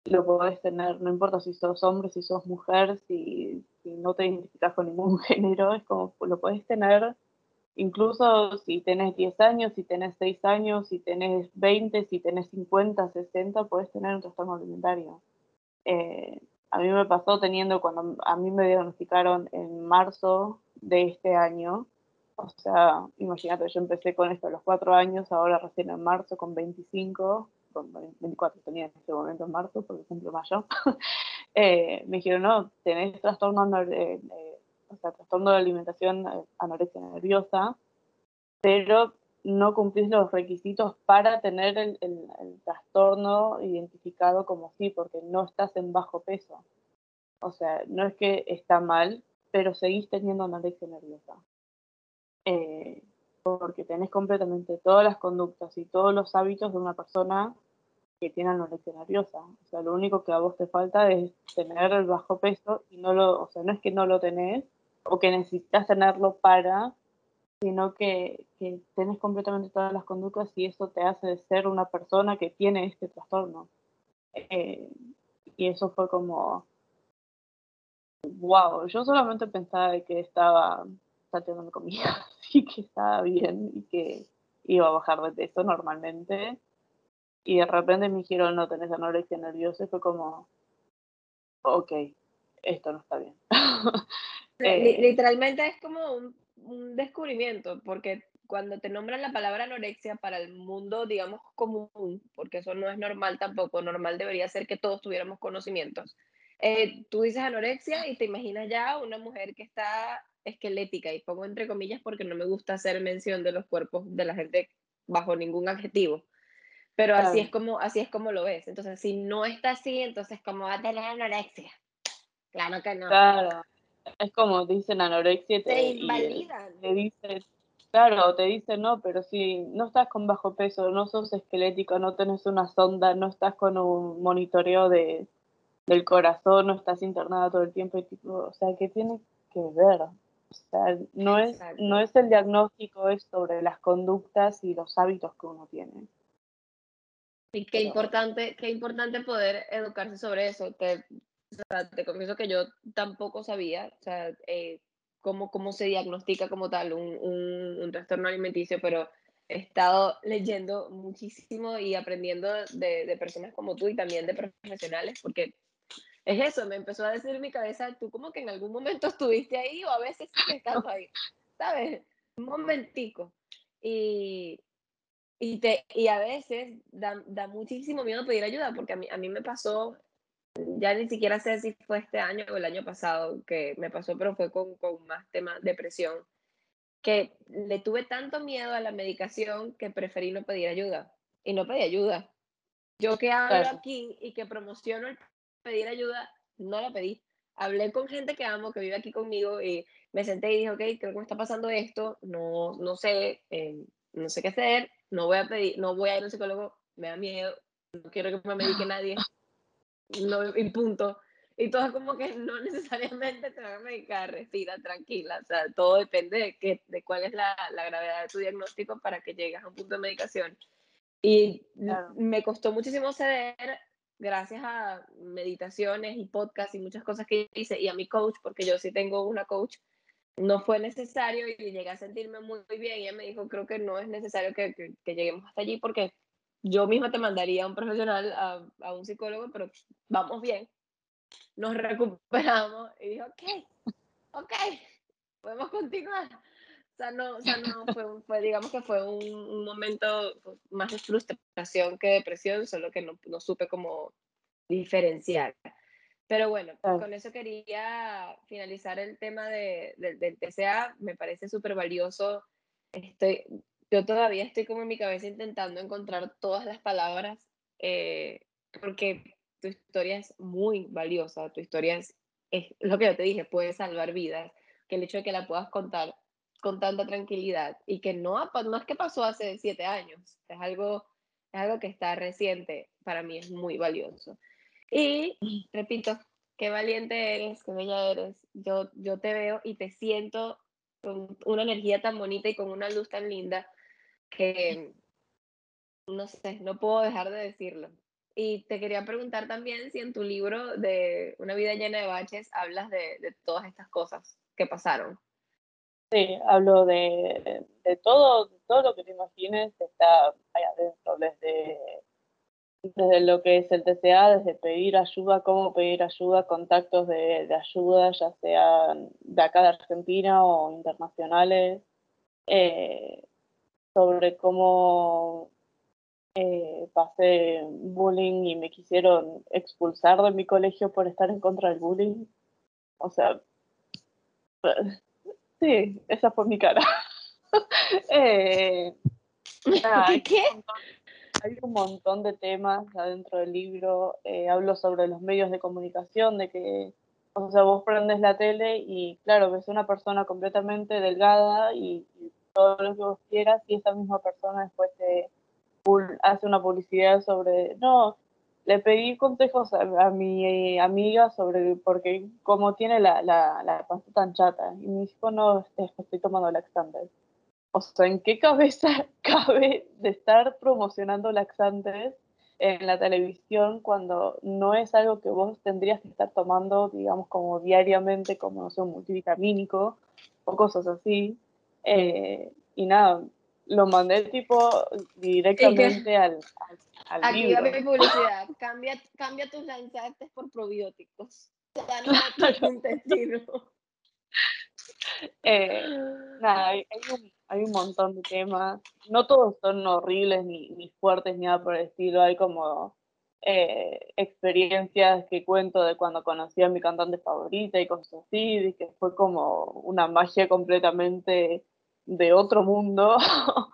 lo podés tener, no importa si sos hombre, si sos mujer, si, si no te identificas con ningún género, es como lo podés tener incluso si tenés 10 años, si tenés 6 años, si tenés 20, si tenés 50, 60, puedes tener un trastorno alimentario. Eh, a mí me pasó teniendo, cuando a mí me diagnosticaron en marzo de este año, o sea, imagínate, yo empecé con esto a los 4 años, ahora recién en marzo con 25, con 24 tenía en este momento en marzo, porque cumple mayo, eh, me dijeron, no, tenés trastorno eh, o sea, trastorno de alimentación, eh, anorexia nerviosa, pero no cumplís los requisitos para tener el, trastorno identificado como sí, porque no estás en bajo peso. O sea, no es que está mal, pero seguís teniendo anorexia nerviosa. Eh, porque tenés completamente todas las conductas y todos los hábitos de una persona que tiene anorexia nerviosa. O sea, lo único que a vos te falta es tener el bajo peso y no lo, o sea, no es que no lo tenés, o que necesitas tenerlo para, sino que, que tenés completamente todas las conductas y eso te hace ser una persona que tiene este trastorno. Eh, y eso fue como, wow, yo solamente pensaba que estaba salteando comida, y que estaba bien y que iba a bajar de peso normalmente. Y de repente me dijeron, no tenés anorexia nerviosa, y fue como, ok, esto no está bien. Eh, literalmente es como un, descubrimiento, porque cuando te nombran la palabra anorexia para el mundo, digamos, común, porque eso no es normal tampoco, normal debería ser que todos tuviéramos conocimientos. Eh, tú dices anorexia y te imaginas ya una mujer que está esquelética, y pongo entre comillas porque no me gusta hacer mención de los cuerpos de la gente bajo ningún adjetivo. Pero así es como así es como lo ves. Entonces, si no está así, entonces cómo va a tener anorexia. Claro que no. Claro es como dicen anorexia te, te invalidan. te dicen, claro, te dicen no, pero si no estás con bajo peso, no sos esquelético, no tenés una sonda, no estás con un monitoreo de, del corazón, no estás internada todo el tiempo, y tipo, o sea, ¿qué tiene, que ver. O sea, no es, no es el diagnóstico, es sobre las conductas y los hábitos que uno tiene. Y qué importante, qué importante poder educarse sobre eso. Te, te confieso que yo tampoco sabía, o sea, eh, cómo, cómo se diagnostica como tal un, un, un, trastorno alimenticio, pero he estado leyendo muchísimo y aprendiendo de, de, personas como tú y también de profesionales, porque es eso, me empezó a decir mi cabeza, tú como que en algún momento estuviste ahí o a veces estás ahí, ¿sabes? Un momentico. Y, y, te, y a veces da, da, muchísimo miedo pedir ayuda, porque a mí, a mí me pasó, ya ni siquiera sé si fue este año o el año pasado que me pasó, pero fue con, con más temas de depresión, que le tuve tanto miedo a la medicación que preferí no pedir ayuda. Y no pedí ayuda. Yo que hablo claro. aquí y que promociono el pedir ayuda, no la pedí. Hablé con gente que amo, que vive aquí conmigo y me senté y dije, ok, creo que me está pasando esto, no, no sé, eh, no sé qué hacer, no voy a pedir, no voy a ir a un psicólogo, me da miedo, no quiero que me medique nadie, no, y punto. Y todo como que no necesariamente te van a medicar, respira, tranquila, o sea, todo depende de, qué, de cuál es la, la gravedad de tu diagnóstico para que llegues a un punto de medicación. Y claro. me costó muchísimo ceder gracias a meditaciones y podcasts y muchas cosas que hice y a mi coach, porque yo sí tengo una coach, no fue necesario y llegué a sentirme muy, muy bien. Y ella me dijo, creo que no es necesario que, que, que lleguemos hasta allí porque yo misma te mandaría a un profesional, a, a, un psicólogo, pero vamos bien. Nos recuperamos y dijo, ok, ok, podemos continuar. O sea, no, o sea, no fue, fue, digamos que fue un, un momento más de frustración que depresión, solo que no, no supe cómo diferenciar. Pero bueno, oh. con eso quería finalizar el tema de, de, del TCA. Me parece súper valioso. Estoy, yo todavía estoy como en mi cabeza intentando encontrar todas las palabras, eh, porque tu historia es muy valiosa. Tu historia es, es lo que yo te dije, puede salvar vidas. Que el hecho de que la puedas contar con tanta tranquilidad y que no, no es que pasó hace siete años, es algo, es algo que está reciente, para mí es muy valioso. Y repito, qué valiente eres, qué bella eres. Yo, yo te veo y te siento con una energía tan bonita y con una luz tan linda que no sé, no puedo dejar de decirlo. Y te quería preguntar también si en tu libro de Una vida llena de baches hablas de, todas estas cosas que pasaron. Sí, hablo de, de, todo, de todo lo que te imagines está ahí adentro, desde, desde lo que es el TCA, desde pedir ayuda, cómo pedir ayuda, contactos de, de ayuda, ya sean de acá de Argentina o internacionales, eh, sobre cómo eh, pasé bullying y me quisieron expulsar de mi colegio por estar en contra del bullying. O sea, Sí, esa fue mi cara. eh, nada, ¿Qué? Hay un, montón, de temas adentro del libro. Eh, hablo sobre los medios de comunicación, de que, o sea, vos prendes la tele y, claro, ves una persona completamente delgada y, y todo lo que vos quieras, y esa misma persona después te hace una publicidad sobre, no, le pedí consejos a, mi amiga sobre porque cómo tiene la, la, la panza tan chata y me dijo no estoy tomando laxantes o sea en qué cabeza cabe de estar promocionando laxantes en la televisión cuando no es algo que vos tendrías que estar tomando digamos como diariamente como no sé un multivitamínico o cosas así eh, y nada lo mandé tipo directamente al, al, al, Aquí libro. mi publicidad. Cambia, cambia tus lanzantes por probióticos. intestino. Eh, nada, hay, hay, un, hay, un, montón de temas. No todos son horribles ni, ni fuertes ni nada por el estilo. Hay como eh, experiencias que cuento de cuando conocí a mi cantante favorita y cosas así, y que fue como una magia completamente de otro mundo,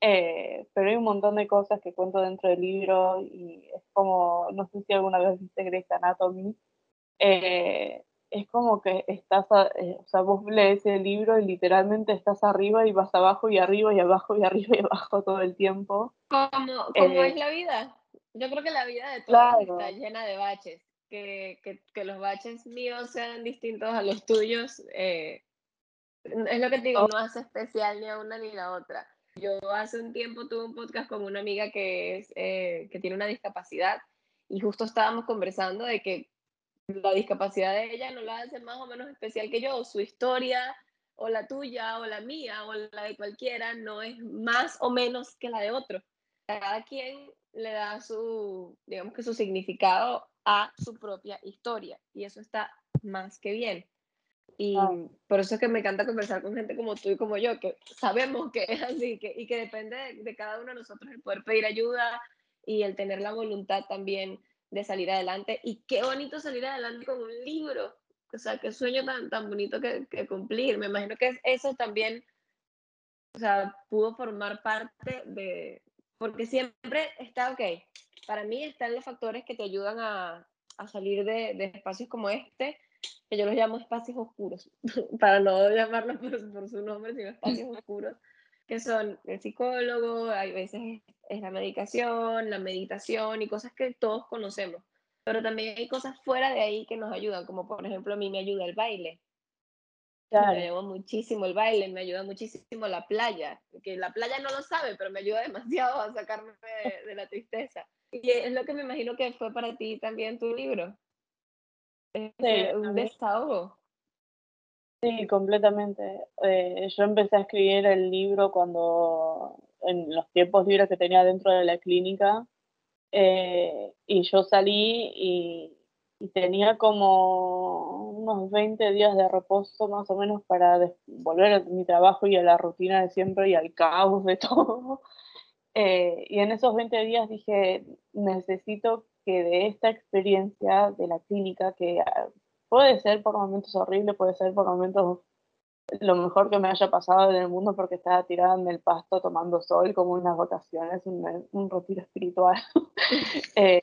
eh, pero hay un montón de cosas que cuento dentro del libro y es como, no sé si alguna vez viste Grey's Anatomy, eh, es como que estás, a, eh, o sea, vos lees el libro y literalmente estás arriba y vas abajo y arriba y abajo y arriba y abajo todo el tiempo. Como, como es la vida. Yo creo que la vida de todos claro. está llena de baches que, que, los baches míos sean distintos a los tuyos, eh, es lo que te digo, no hace especial ni a una ni a la otra. Yo hace un tiempo tuve un podcast con una amiga que, es, eh, que tiene una discapacidad y justo estábamos conversando de que la discapacidad de ella no la hace más o menos especial que yo, su historia o la tuya o la mía o la de cualquiera no es más o menos que la de otro. Cada quien le da su, digamos que su significado a su propia historia y eso está más que bien. Y ah. por eso es que me encanta conversar con gente como tú y como yo, que sabemos que es así que, y que depende de, de cada uno de nosotros el poder pedir ayuda y el tener la voluntad también de salir adelante. Y qué bonito salir adelante con un libro. O sea, qué sueño tan, tan bonito que, que cumplir. Me imagino que eso también, o sea, pudo formar parte de, porque siempre está, ok, para mí están los factores que te ayudan a, a salir de, de, espacios como este, que yo los llamo espacios oscuros, para no llamarlos por, por, su nombre, sino espacios oscuros, que son el psicólogo, hay veces es la medicación, la meditación y cosas que todos conocemos. Pero también hay cosas fuera de ahí que nos ayudan, como por ejemplo a mí me ayuda el baile. Claro. Me ayuda muchísimo el baile, me ayuda muchísimo la playa, que la playa no lo sabe, pero me ayuda demasiado a sacarme de, la tristeza. Y es lo que me imagino que fue para ti también tu libro. Sí, un desahogo. Sí, completamente. Eh, yo empecé a escribir el libro cuando en los tiempos libres que tenía dentro de la clínica. Eh, y yo salí y, tenía como unos 20 días de reposo más o menos para volver a mi trabajo y a la rutina de siempre y al caos de todo. Eh, y en esos 20 días dije, necesito que de esta experiencia de la clínica, que ah, puede ser por momentos horrible, puede ser por momentos lo mejor que me haya pasado en el mundo porque estaba tirada en el pasto tomando sol como unas vacaciones, un, un retiro espiritual. Eh,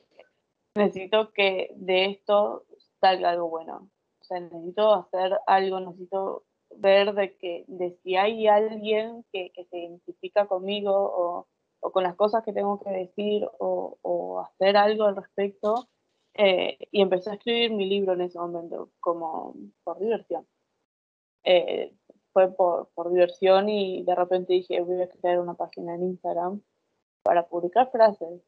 necesito que de esto salga algo bueno. O sea, necesito hacer algo, necesito ver de que de si hay alguien que, que se identifica conmigo o, o, con las cosas que tengo que decir o, o hacer algo al respecto. Eh, y empecé a escribir mi libro en ese momento como por diversión. Eh, fue por, por, diversión y de repente dije, voy a crear una página en Instagram para publicar frases,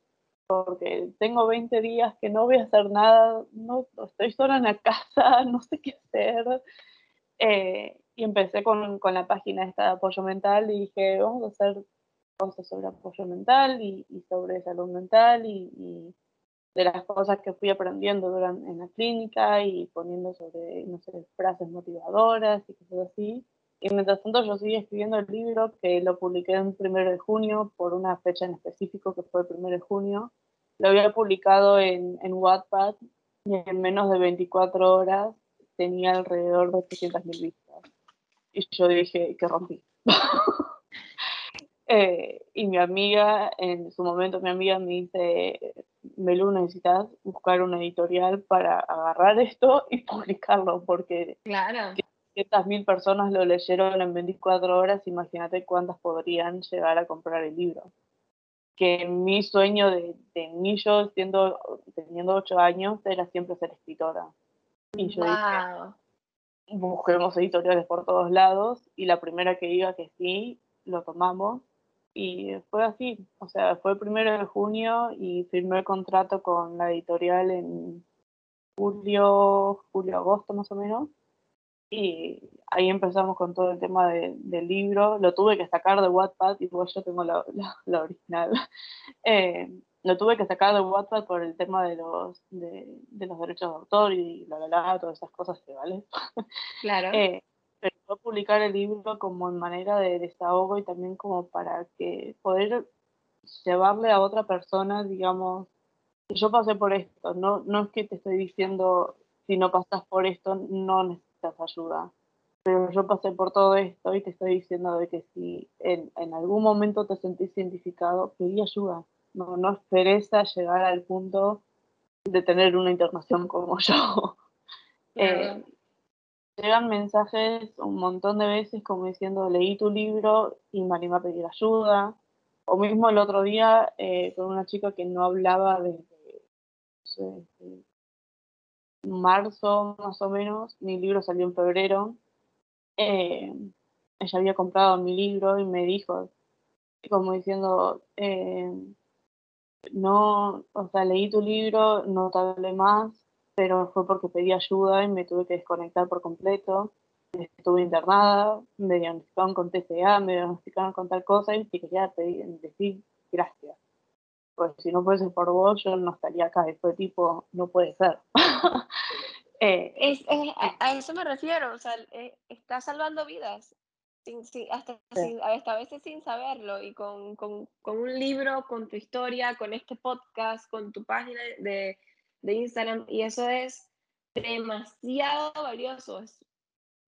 porque tengo 20 días que no voy a hacer nada, no, estoy sola en la casa, no sé qué hacer. Eh, y empecé con, con, la página esta de apoyo mental y dije, vamos a hacer cosas sobre apoyo mental y, y sobre salud mental y, y de las cosas que fui aprendiendo durante, en la clínica y poniendo sobre, no sé, frases motivadoras y cosas así. Y mientras tanto yo seguí escribiendo el libro que lo publiqué en primero de junio por una fecha en específico que fue el primero de junio. Lo había publicado en, en Wattpad y en menos de 24 horas tenía alrededor de 800.000 vistas. Y yo dije que rompí. Eh, y mi amiga, en su momento, mi amiga me dice, Melu, necesitas buscar una editorial para agarrar esto y publicarlo, porque claro. estas mil personas lo leyeron en 24 horas, imagínate cuántas podrían llegar a comprar el libro. Que mi sueño de, de mí, yo siendo, teniendo 8 años, era siempre ser escritora. Y yo dije, busquemos editoriales por todos lados, y la primera que diga que sí, lo tomamos y fue así, o sea, fue el primero de junio y firmé el contrato con la editorial en julio, julio, agosto más o menos. Y ahí empezamos con todo el tema de, del libro. Lo tuve que sacar de Wattpad, igual yo tengo la, la, original. Eh, lo tuve que sacar de Wattpad por el tema de los, de, de los derechos de autor y la, la, la, todas esas cosas que vale. Claro. Eh, pero publicar el libro como en manera de desahogo y también como para que poder llevarle a otra persona, digamos, yo pasé por esto, no, no es que te estoy diciendo si no pasas por esto no necesitas ayuda, pero yo pasé por todo esto y te estoy diciendo de que si en, en algún momento te sentís identificado, pedí ayuda, no, no esperes a llegar al punto de tener una internación como yo. Eh, llegan mensajes un montón de veces como diciendo leí tu libro y me animé a pedir ayuda. O mismo el otro día eh, con una chica que no hablaba desde, marzo más o menos, mi libro salió en febrero. Eh, ella había comprado mi libro y me dijo, como diciendo, eh, no, o sea, leí tu libro, no te hablé más, pero fue porque pedí ayuda y me tuve que desconectar por completo. Estuve internada, me diagnosticaron con TCA, me diagnosticaron con tal cosa y quería pedir, decir gracias. Pues si no fuese por vos, yo no estaría acá. Fue tipo, no puede ser. Eh, es, a, eso me refiero, o sea, eh, está salvando vidas hasta, a veces sin saberlo y con, con, con, un libro, con tu historia, con este podcast, con tu página de, de Instagram y eso es demasiado valioso.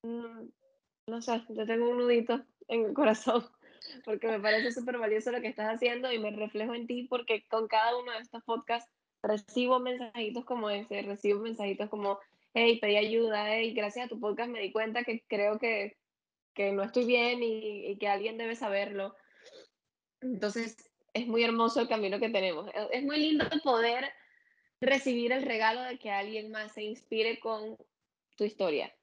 no sé, yo tengo un nudito en el corazón porque me parece súper valioso lo que estás haciendo y me reflejo en ti porque con cada uno de estos podcasts recibo mensajitos como ese, recibo mensajitos como, hey, pedí ayuda, hey, gracias a tu podcast me di cuenta que creo que que no estoy bien y, que alguien debe saberlo. Entonces, es muy hermoso el camino que tenemos. Es muy lindo poder recibir el regalo de que alguien más se inspire con tu historia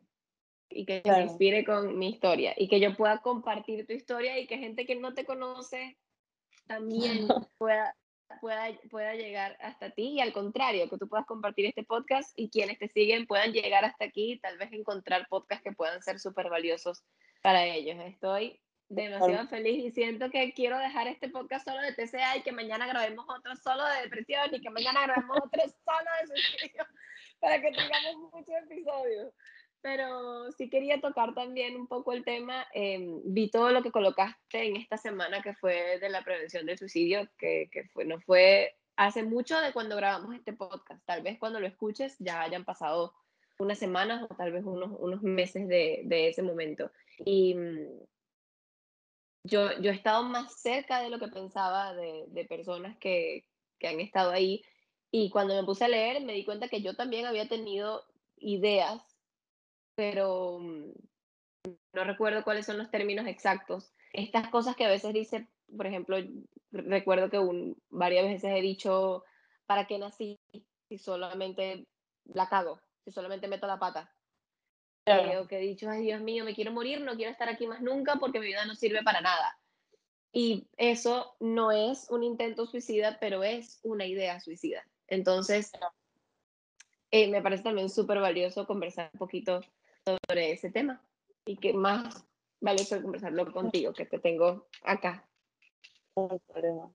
y que se inspire con mi historia y que yo pueda compartir tu historia y que gente que no te conoce también pueda, pueda, pueda llegar hasta ti y al contrario, que tú puedas compartir este podcast y quienes te siguen puedan llegar hasta aquí y tal vez encontrar podcasts que puedan ser súper valiosos para ellos. Estoy demasiado feliz y siento que quiero dejar este podcast solo de TCA y que mañana grabemos otro solo de depresión y que mañana grabemos otro solo de suicidio para que tengamos muchos episodios. Pero sí quería tocar también un poco el tema. Em, vi todo lo que colocaste en esta semana que fue de la prevención del suicidio, que, que fue, no fue hace mucho de cuando grabamos este podcast. Tal vez cuando lo escuches ya hayan pasado unas semanas o tal vez unos, unos meses de, de ese momento. Y mm, yo, yo he estado más cerca de lo que pensaba de, de personas que, que han estado ahí. Y cuando me puse a leer, me di cuenta que yo también había tenido ideas, pero mm, no recuerdo cuáles son los términos exactos. Estas cosas que a veces dice, por ejemplo, recuerdo que un, varias veces he dicho, ¿para qué nací si solamente la cago, si solamente meto la pata? O que he dicho, ay Dios mío, me quiero morir, no quiero estar aquí más nunca porque mi vida no sirve para nada. Y eso no es un intento suicida, pero es una idea suicida. Entonces, eh, me parece también súper valioso conversar un poquito sobre ese tema y que más valioso conversarlo contigo, que te tengo acá. No hay problema.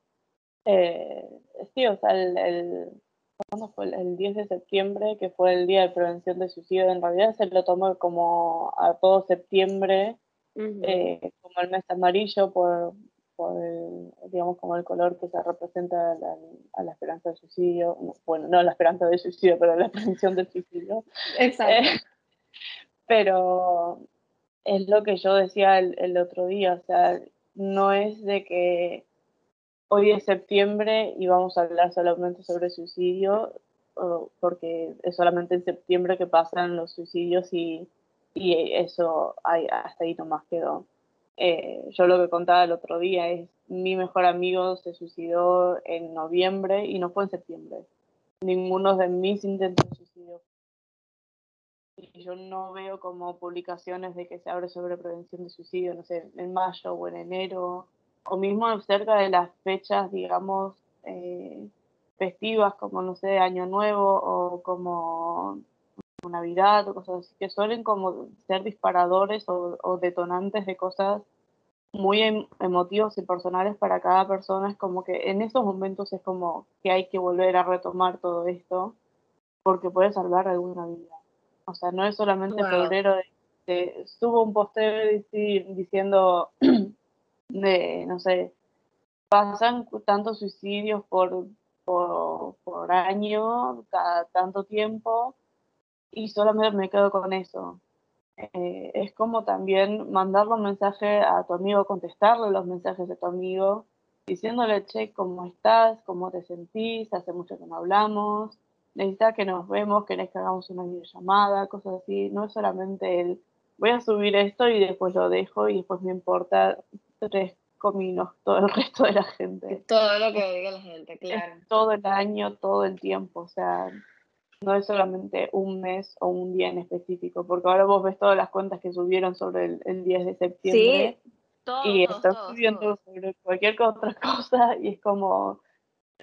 Eh, sí, o sea, el, ¿cuándo fue? El 10 de septiembre, que fue el Día de Prevención de Suicidio, en realidad se lo tomó como a todo septiembre, eh, como el mes amarillo, por, por el, digamos, como el color que se representa a la, esperanza de suicidio, bueno, no la esperanza de suicidio, pero la prevención del suicidio. Exacto. Eh, pero es lo que yo decía el, el otro día, o sea, no es de que hoy es septiembre y vamos a hablar solamente sobre suicidio, porque es solamente en septiembre que pasan los suicidios y, eso hasta ahí nomás quedó. Eh, yo lo que contaba el otro día es, mi mejor amigo se suicidó en noviembre y no fue en septiembre. Ninguno de mis intentos de suicidio. Y yo no veo como publicaciones de que se abre sobre prevención de suicidio, no sé, en mayo o en enero o mismo cerca de las fechas, digamos, eh, festivas como, no sé, Año Nuevo o como Navidad o cosas así, que suelen como ser disparadores o, detonantes de cosas muy em, emotivos y personales para cada persona. Es como que en esos momentos es como que hay que volver a retomar todo esto porque puede salvar alguna vida. O sea, no es solamente febrero de, subo un posteo diciendo de, no sé, pasan tantos suicidios por, por, año, cada tanto tiempo, y solamente me quedo con eso. Eh, es como también mandarle un mensaje a tu amigo, contestarle los mensajes de tu amigo, diciéndole, che, ¿cómo estás? ¿Cómo te sentís? Hace mucho que no hablamos. Necesitas que nos vemos, querés que hagamos una videollamada, cosas así. No es solamente el, voy a subir esto y después lo dejo y después me importa tres cominos todo el resto de la gente. Todo lo que diga la gente, claro. todo el año, todo el tiempo, o sea, no es solamente un mes o un día en específico, porque ahora vos ves todas las cuentas que subieron sobre el, 10 de septiembre y están subiendo sobre cualquier otra cosa y es como,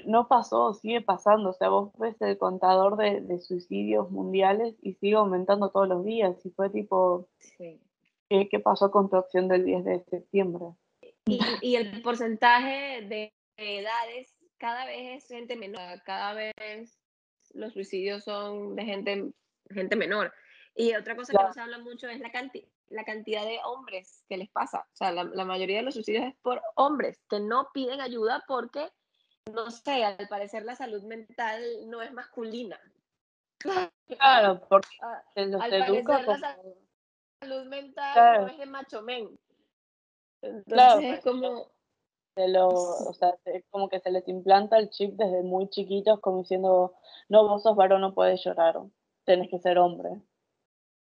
no pasó, sigue pasando, o sea, vos ves el contador de, suicidios mundiales y sigue aumentando todos los días y fue tipo, ¿qué, pasó con tu acción del 10 de septiembre? Y, y el porcentaje de edades cada vez es gente menor, cada vez los suicidios son de gente, gente menor. Y otra cosa que no se habla mucho es la, la cantidad de hombres que les pasa. O sea, la, la, mayoría de los suicidios es por hombres que no piden ayuda porque, no sé, al parecer la salud mental no es masculina. Claro, porque ah, los al educa la salud mental no es de macho men. Entonces es como lo, o sea, es como que se les implanta el chip desde muy chiquitos, como diciendo, no, vos sos varón, no puedes llorar, tenés que ser hombre.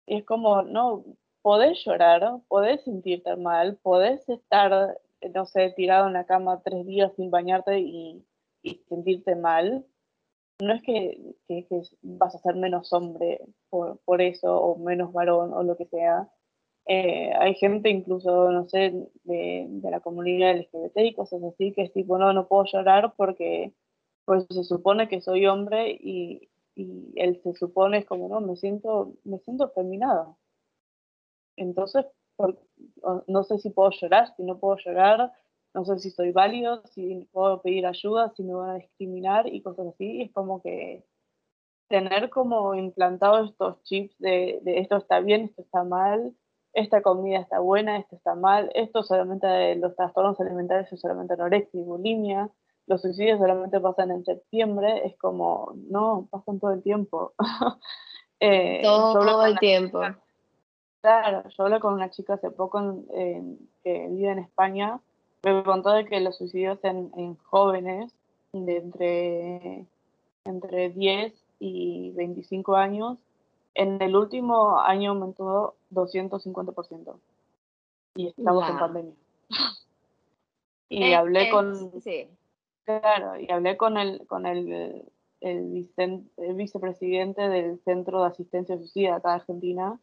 Y es como, no, podés llorar, podés sentirte mal, podés estar, no sé, tirado en la cama tres días sin bañarte y, sentirte mal. No es que, que, vas a ser menos hombre por, por eso, o menos varón, o lo que sea eh, hay gente incluso, no sé, de, la comunidad LGBT y cosas así, que es tipo, no, no puedo llorar porque pues se supone que soy hombre y, y él se supone es como, no, me siento, me siento feminada. Entonces, no sé si puedo llorar, si no puedo llorar, no sé si soy válido, si puedo pedir ayuda, si me van a discriminar y cosas así. es como que tener como implantado estos chips de, de esto está bien, esto está mal, esta comida está buena, esto está mal, esto solamente, los trastornos alimentarios es solamente anorexia y bulimia, los suicidios solamente pasan en septiembre, es como, no, pasan todo el tiempo. eh, todo el tiempo. claro, yo hablé con una chica hace poco que vive en España, me contó de que los suicidios en, en jóvenes de entre, entre 10 y 25 años en el último año aumentó 250%. Y estamos en pandemia. y eh, hablé eh, con. Claro, y hablé con el, con el, el, vicepresidente del Centro de Asistencia Suicida acá de Argentina.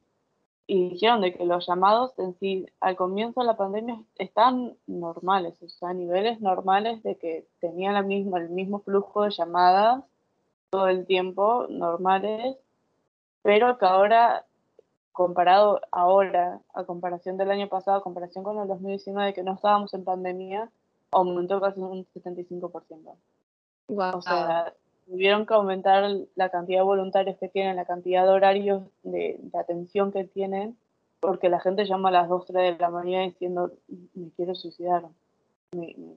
Y dijeron de que los llamados en sí, al comienzo de la pandemia, están normales, o sea, a niveles normales de que tenían la misma, el mismo flujo de llamadas todo el tiempo, normales, pero que ahora, comparado ahora, a comparación del año pasado, a comparación con el 2019, que no estábamos en pandemia, aumentó casi un 75%. Wow. O sea, tuvieron que aumentar la cantidad de voluntarios que tienen, la cantidad de horarios de, atención que tienen, porque la gente llama a las 2, 3 de la mañana diciendo, me quiero suicidar,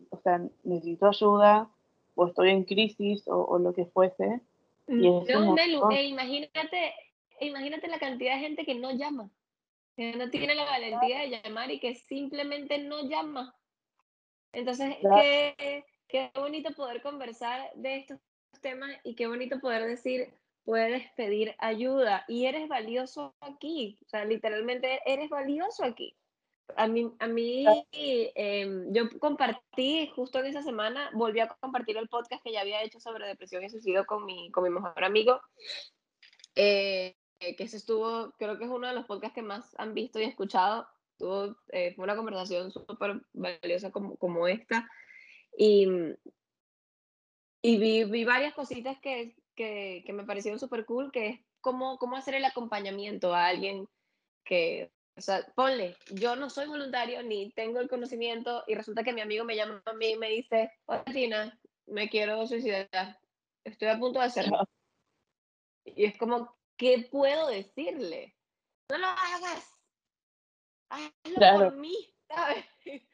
o sea, necesito ayuda, o estoy en crisis, o, lo que fuese. Y mm, no, eh, imagínate imagínate la cantidad de gente que no llama, que no tiene la valentía de llamar y que simplemente no llama. Entonces, qué, qué bonito poder conversar de estos temas y qué bonito poder decir, puedes pedir ayuda y eres valioso aquí, o sea, literalmente eres valioso aquí. A mí, a mí em, yo compartí justo en esa semana, volví a compartir el podcast que ya había hecho sobre depresión y suicidio con mi, con mi mejor amigo. Eh, eh, que ese estuvo, creo que es uno de los podcasts que más han visto y escuchado. Tuvo, eh, fue una conversación súper valiosa como, como esta. Y, y vi, vi varias cositas que, que, que me parecieron súper cool, que es cómo, cómo hacer el acompañamiento a alguien que, o sea, ponle, yo no soy voluntario ni tengo el conocimiento y resulta que mi amigo me llama a mí y me dice, hola Tina, me quiero suicidar, estoy a punto de hacerlo. Y es como, ¿qué puedo decirle? No lo hagas. Hazlo por mí, ¿sabes?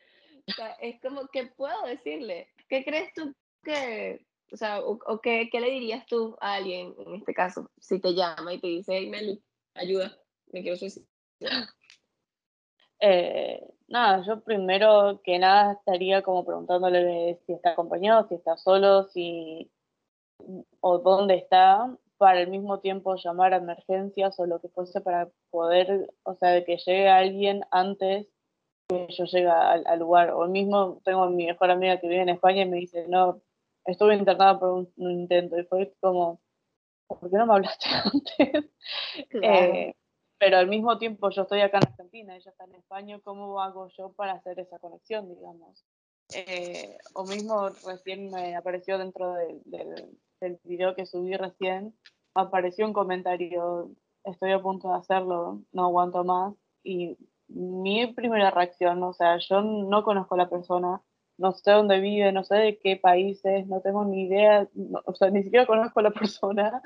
es como, ¿qué puedo decirle? ¿Qué crees tú que, o sea, o, qué, qué, le dirías tú a alguien en este caso, si te llama y te dice, hey Meli, ayuda, me quiero suicidar? Eh, nada, yo primero que nada estaría como preguntándole si está acompañado, si está solo, si o dónde está, para al mismo tiempo llamar a emergencias o lo que fuese para poder, o sea, que llegue alguien antes que yo llegue al, lugar. O mismo tengo a mi mejor amiga que vive en España y me dice, no, estuve internada por un, intento y fue como, ¿por qué no me hablaste antes? Eh, pero al mismo tiempo yo estoy acá en Argentina, ella está en España, ¿cómo hago yo para hacer esa conexión, digamos? Eh, o mismo recién me apareció dentro del, del video que subí recién, apareció un comentario, estoy a punto de hacerlo, no aguanto más, y mi primera reacción, o sea, yo no conozco a la persona, no sé dónde vive, no sé de qué países, no tengo ni idea, o sea, ni siquiera conozco a la persona.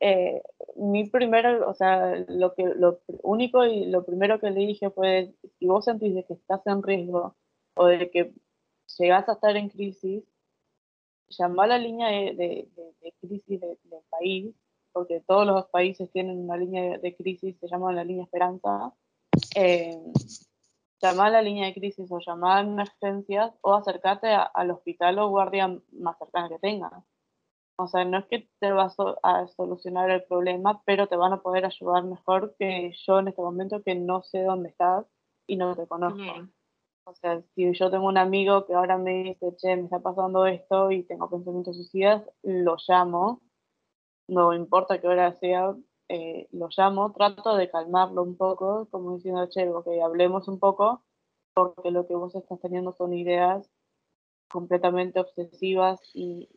Eh, mi primero, o sea, lo, que, lo único y lo primero que le dije fue, si vos sentís de que estás en riesgo o de que llegás a estar en crisis, llama a la línea de, de, crisis del país, porque todos los países tienen una línea de, crisis, se llama la línea esperanza, eh, llamar a la línea de crisis o llamar a emergencias o acercarte al hospital o guardia más cercana que tengas. O sea, no es que te vas a solucionar el problema, pero te van a poder ayudar mejor que yo en este momento que no sé dónde estás y no te conozco. O sea, si yo tengo un amigo que ahora me dice, che, me está pasando esto y tengo pensamientos suicidas, lo llamo, no importa qué hora sea, eh, lo llamo, trato de calmarlo un poco, como diciendo, che, ok, hablemos un poco, porque lo que vos estás teniendo son ideas completamente obsesivas y,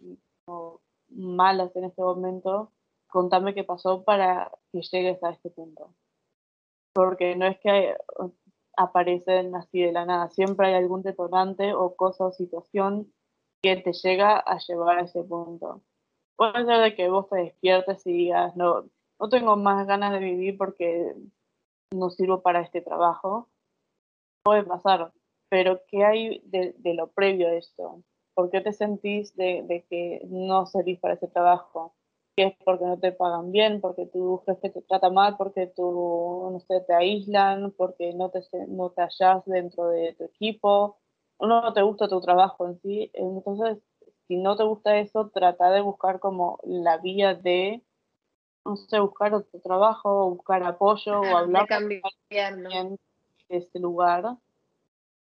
malas en este momento. Contame qué pasó para que llegues a este punto. Porque no es que aparecen así de la nada, siempre hay algún detonante o cosa o situación que te llega a llevar a ese punto. Puede ser de que vos te despiertes y digas, no, no tengo más ganas de vivir porque no sirvo para este trabajo. Puede pasar, pero ¿qué hay de, lo previo a esto? ¿Por qué te sentís de, que no servís para ese trabajo? ¿Qué es porque no te pagan bien, porque tu jefe te trata mal, porque tú, no sé, te aíslan, porque no te, no te hallas dentro de tu equipo, no te gusta tu trabajo en sí? Entonces, si no te gusta eso, trata de buscar como la vía de no sé, buscar otro trabajo, buscar apoyo o hablar con alguien de este lugar,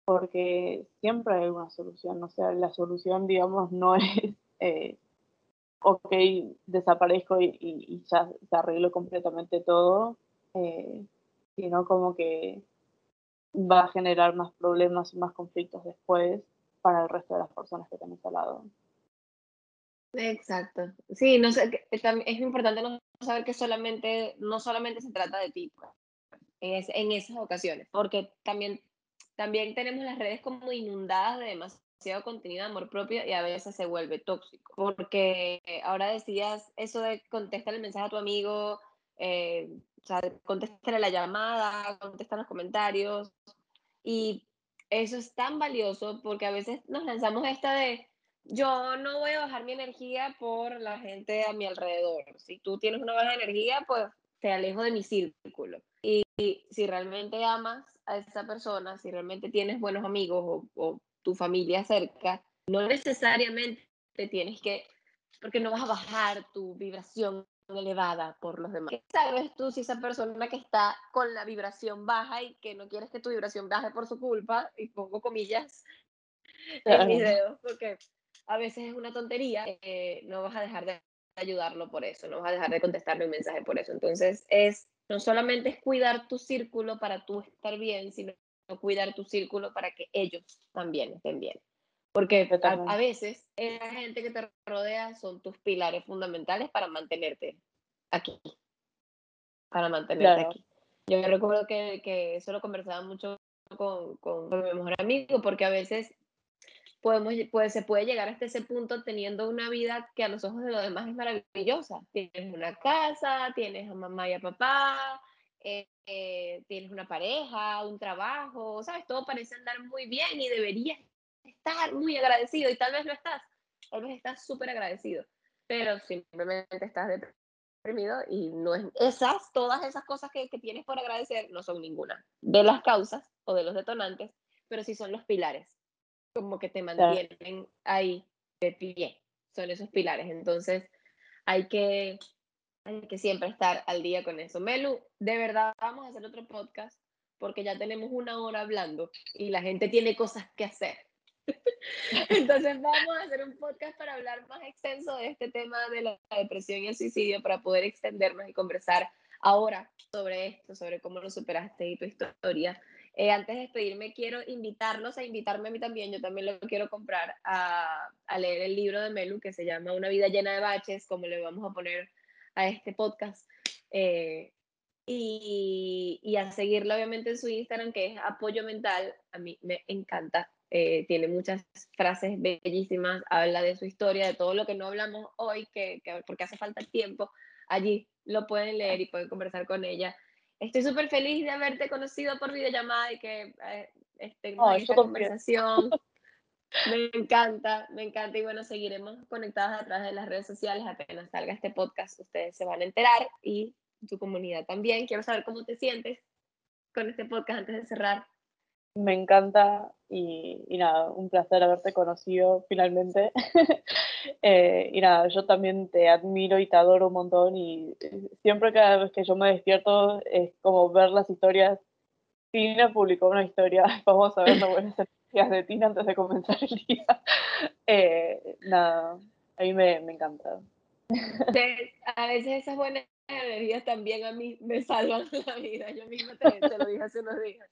porque siempre hay una solución, o sea, la solución, digamos, no es, eh, ok, desaparezco y, ya se arreglo completamente todo, eh, sino como que va a generar más problemas y más conflictos después para el resto de las personas que tenés al lado. Exacto. Sí, no sé, es importante no saber que solamente, no solamente se trata de ti, pues, en, esas ocasiones, porque también, también tenemos las redes como inundadas de demasiado contenido de amor propio y a veces se vuelve tóxico, porque ahora decías eso de contestar el mensaje a tu amigo, eh, o sea, contestar la llamada, contestar los comentarios, y eso es tan valioso porque a veces nos lanzamos esta de yo no voy a bajar mi energía por la gente a mi alrededor. Si tú tienes una baja energía, pues te alejo de mi círculo. Y, si realmente amas a esa persona, si realmente tienes buenos amigos o, tu familia cerca, no necesariamente tienes que, porque no vas a bajar tu vibración elevada por los demás. ¿Qué sabes tú si esa persona que está con la vibración baja y que no quieres que tu vibración baje por su culpa, y pongo comillas en mis dedos, porque a veces es una tontería, eh, no vas a dejar de ayudarlo por eso, no vas a dejar de contestarle un mensaje por eso. Entonces, es no solamente es cuidar tu círculo para tú estar bien, sino cuidar tu círculo para que ellos también estén bien. Porque a, veces la gente que te rodea son tus pilares fundamentales para mantenerte aquí. Para mantenerte aquí. Yo recuerdo que, que, eso lo conversaba mucho con, con, con mi mejor amigo, porque a veces podemos, pues, se puede llegar hasta ese punto teniendo una vida que a los ojos de los demás es maravillosa. Tienes una casa, tienes a mamá y a papá, eh, eh, tienes una pareja, un trabajo, ¿sabes? Todo parece andar muy bien y deberías estar muy agradecido y tal vez no estás, tal vez estás súper agradecido, pero simplemente estás deprimido y no es esas, todas esas cosas que, que tienes por agradecer no son ninguna de las causas o de los detonantes, pero sí son los pilares como que te mantienen ahí de pie, son esos pilares. Entonces, hay que, hay que siempre estar al día con eso. Melu, de verdad vamos a hacer otro podcast porque ya tenemos una hora hablando y la gente tiene cosas que hacer. Entonces vamos a hacer un podcast para hablar más extenso de este tema de la depresión y el suicidio para poder extendernos y conversar ahora sobre esto, sobre cómo lo superaste y tu historia. Eh, antes de despedirme, quiero invitarlos a invitarme a mí también. Yo también lo quiero comprar a, a leer el libro de Melu que se llama Una vida llena de baches, como le vamos a poner a este podcast. Eh, y, y, a seguirlo obviamente en su Instagram, que es Apoyo Mental. A mí me encanta. Eh, tiene muchas frases bellísimas, habla de su historia, de todo lo que no hablamos hoy, que, que porque hace falta tiempo. Allí lo pueden leer y pueden conversar con ella. Estoy súper feliz de haberte conocido por videollamada y que eh, estemos en esta conversación. Me encanta, me encanta y bueno, seguiremos conectadas a través de las redes sociales. Apenas salga este podcast, ustedes se van a enterar y tu comunidad también. Quiero saber cómo te sientes con este podcast antes de cerrar. Me encanta y, y nada, un placer haberte conocido finalmente. eh, y nada, yo también te admiro y te adoro un montón y siempre cada vez que yo me despierto es como ver las historias. Publicó una historia, vamos de Tina antes de comenzar el día. Eh, nada, a mí me, me encanta. a veces esas buenas energías también a mí me salvan la vida. Yo misma te, lo dije hace unos días.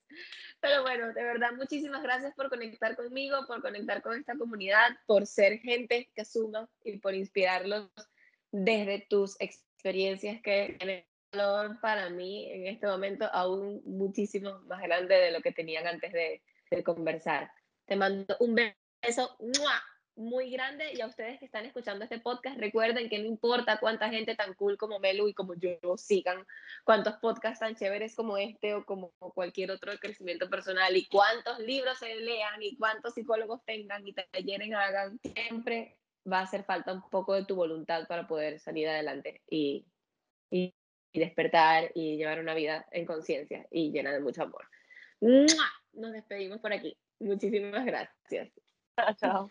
Pero bueno, de verdad, muchísimas gracias por conectar conmigo, por conectar con esta comunidad, por ser gente que suma y por inspirarlos desde tus experiencias que tienen valor para mí en este momento aún muchísimo más grande de lo que tenían antes de, de conversar. Te mando un beso muy grande y a ustedes que están escuchando este podcast, recuerden que no importa cuánta gente tan cool como Melu y como yo sigan, cuántos podcasts tan chéveres como este o como cualquier otro de crecimiento personal y cuántos libros se lean y cuántos psicólogos tengan y talleres hagan, siempre va a hacer falta un poco de tu voluntad para poder salir adelante y, y, y despertar y llevar una vida en conciencia y llena de mucho amor. Nos despedimos por aquí. Muchísimas gracias. Chao.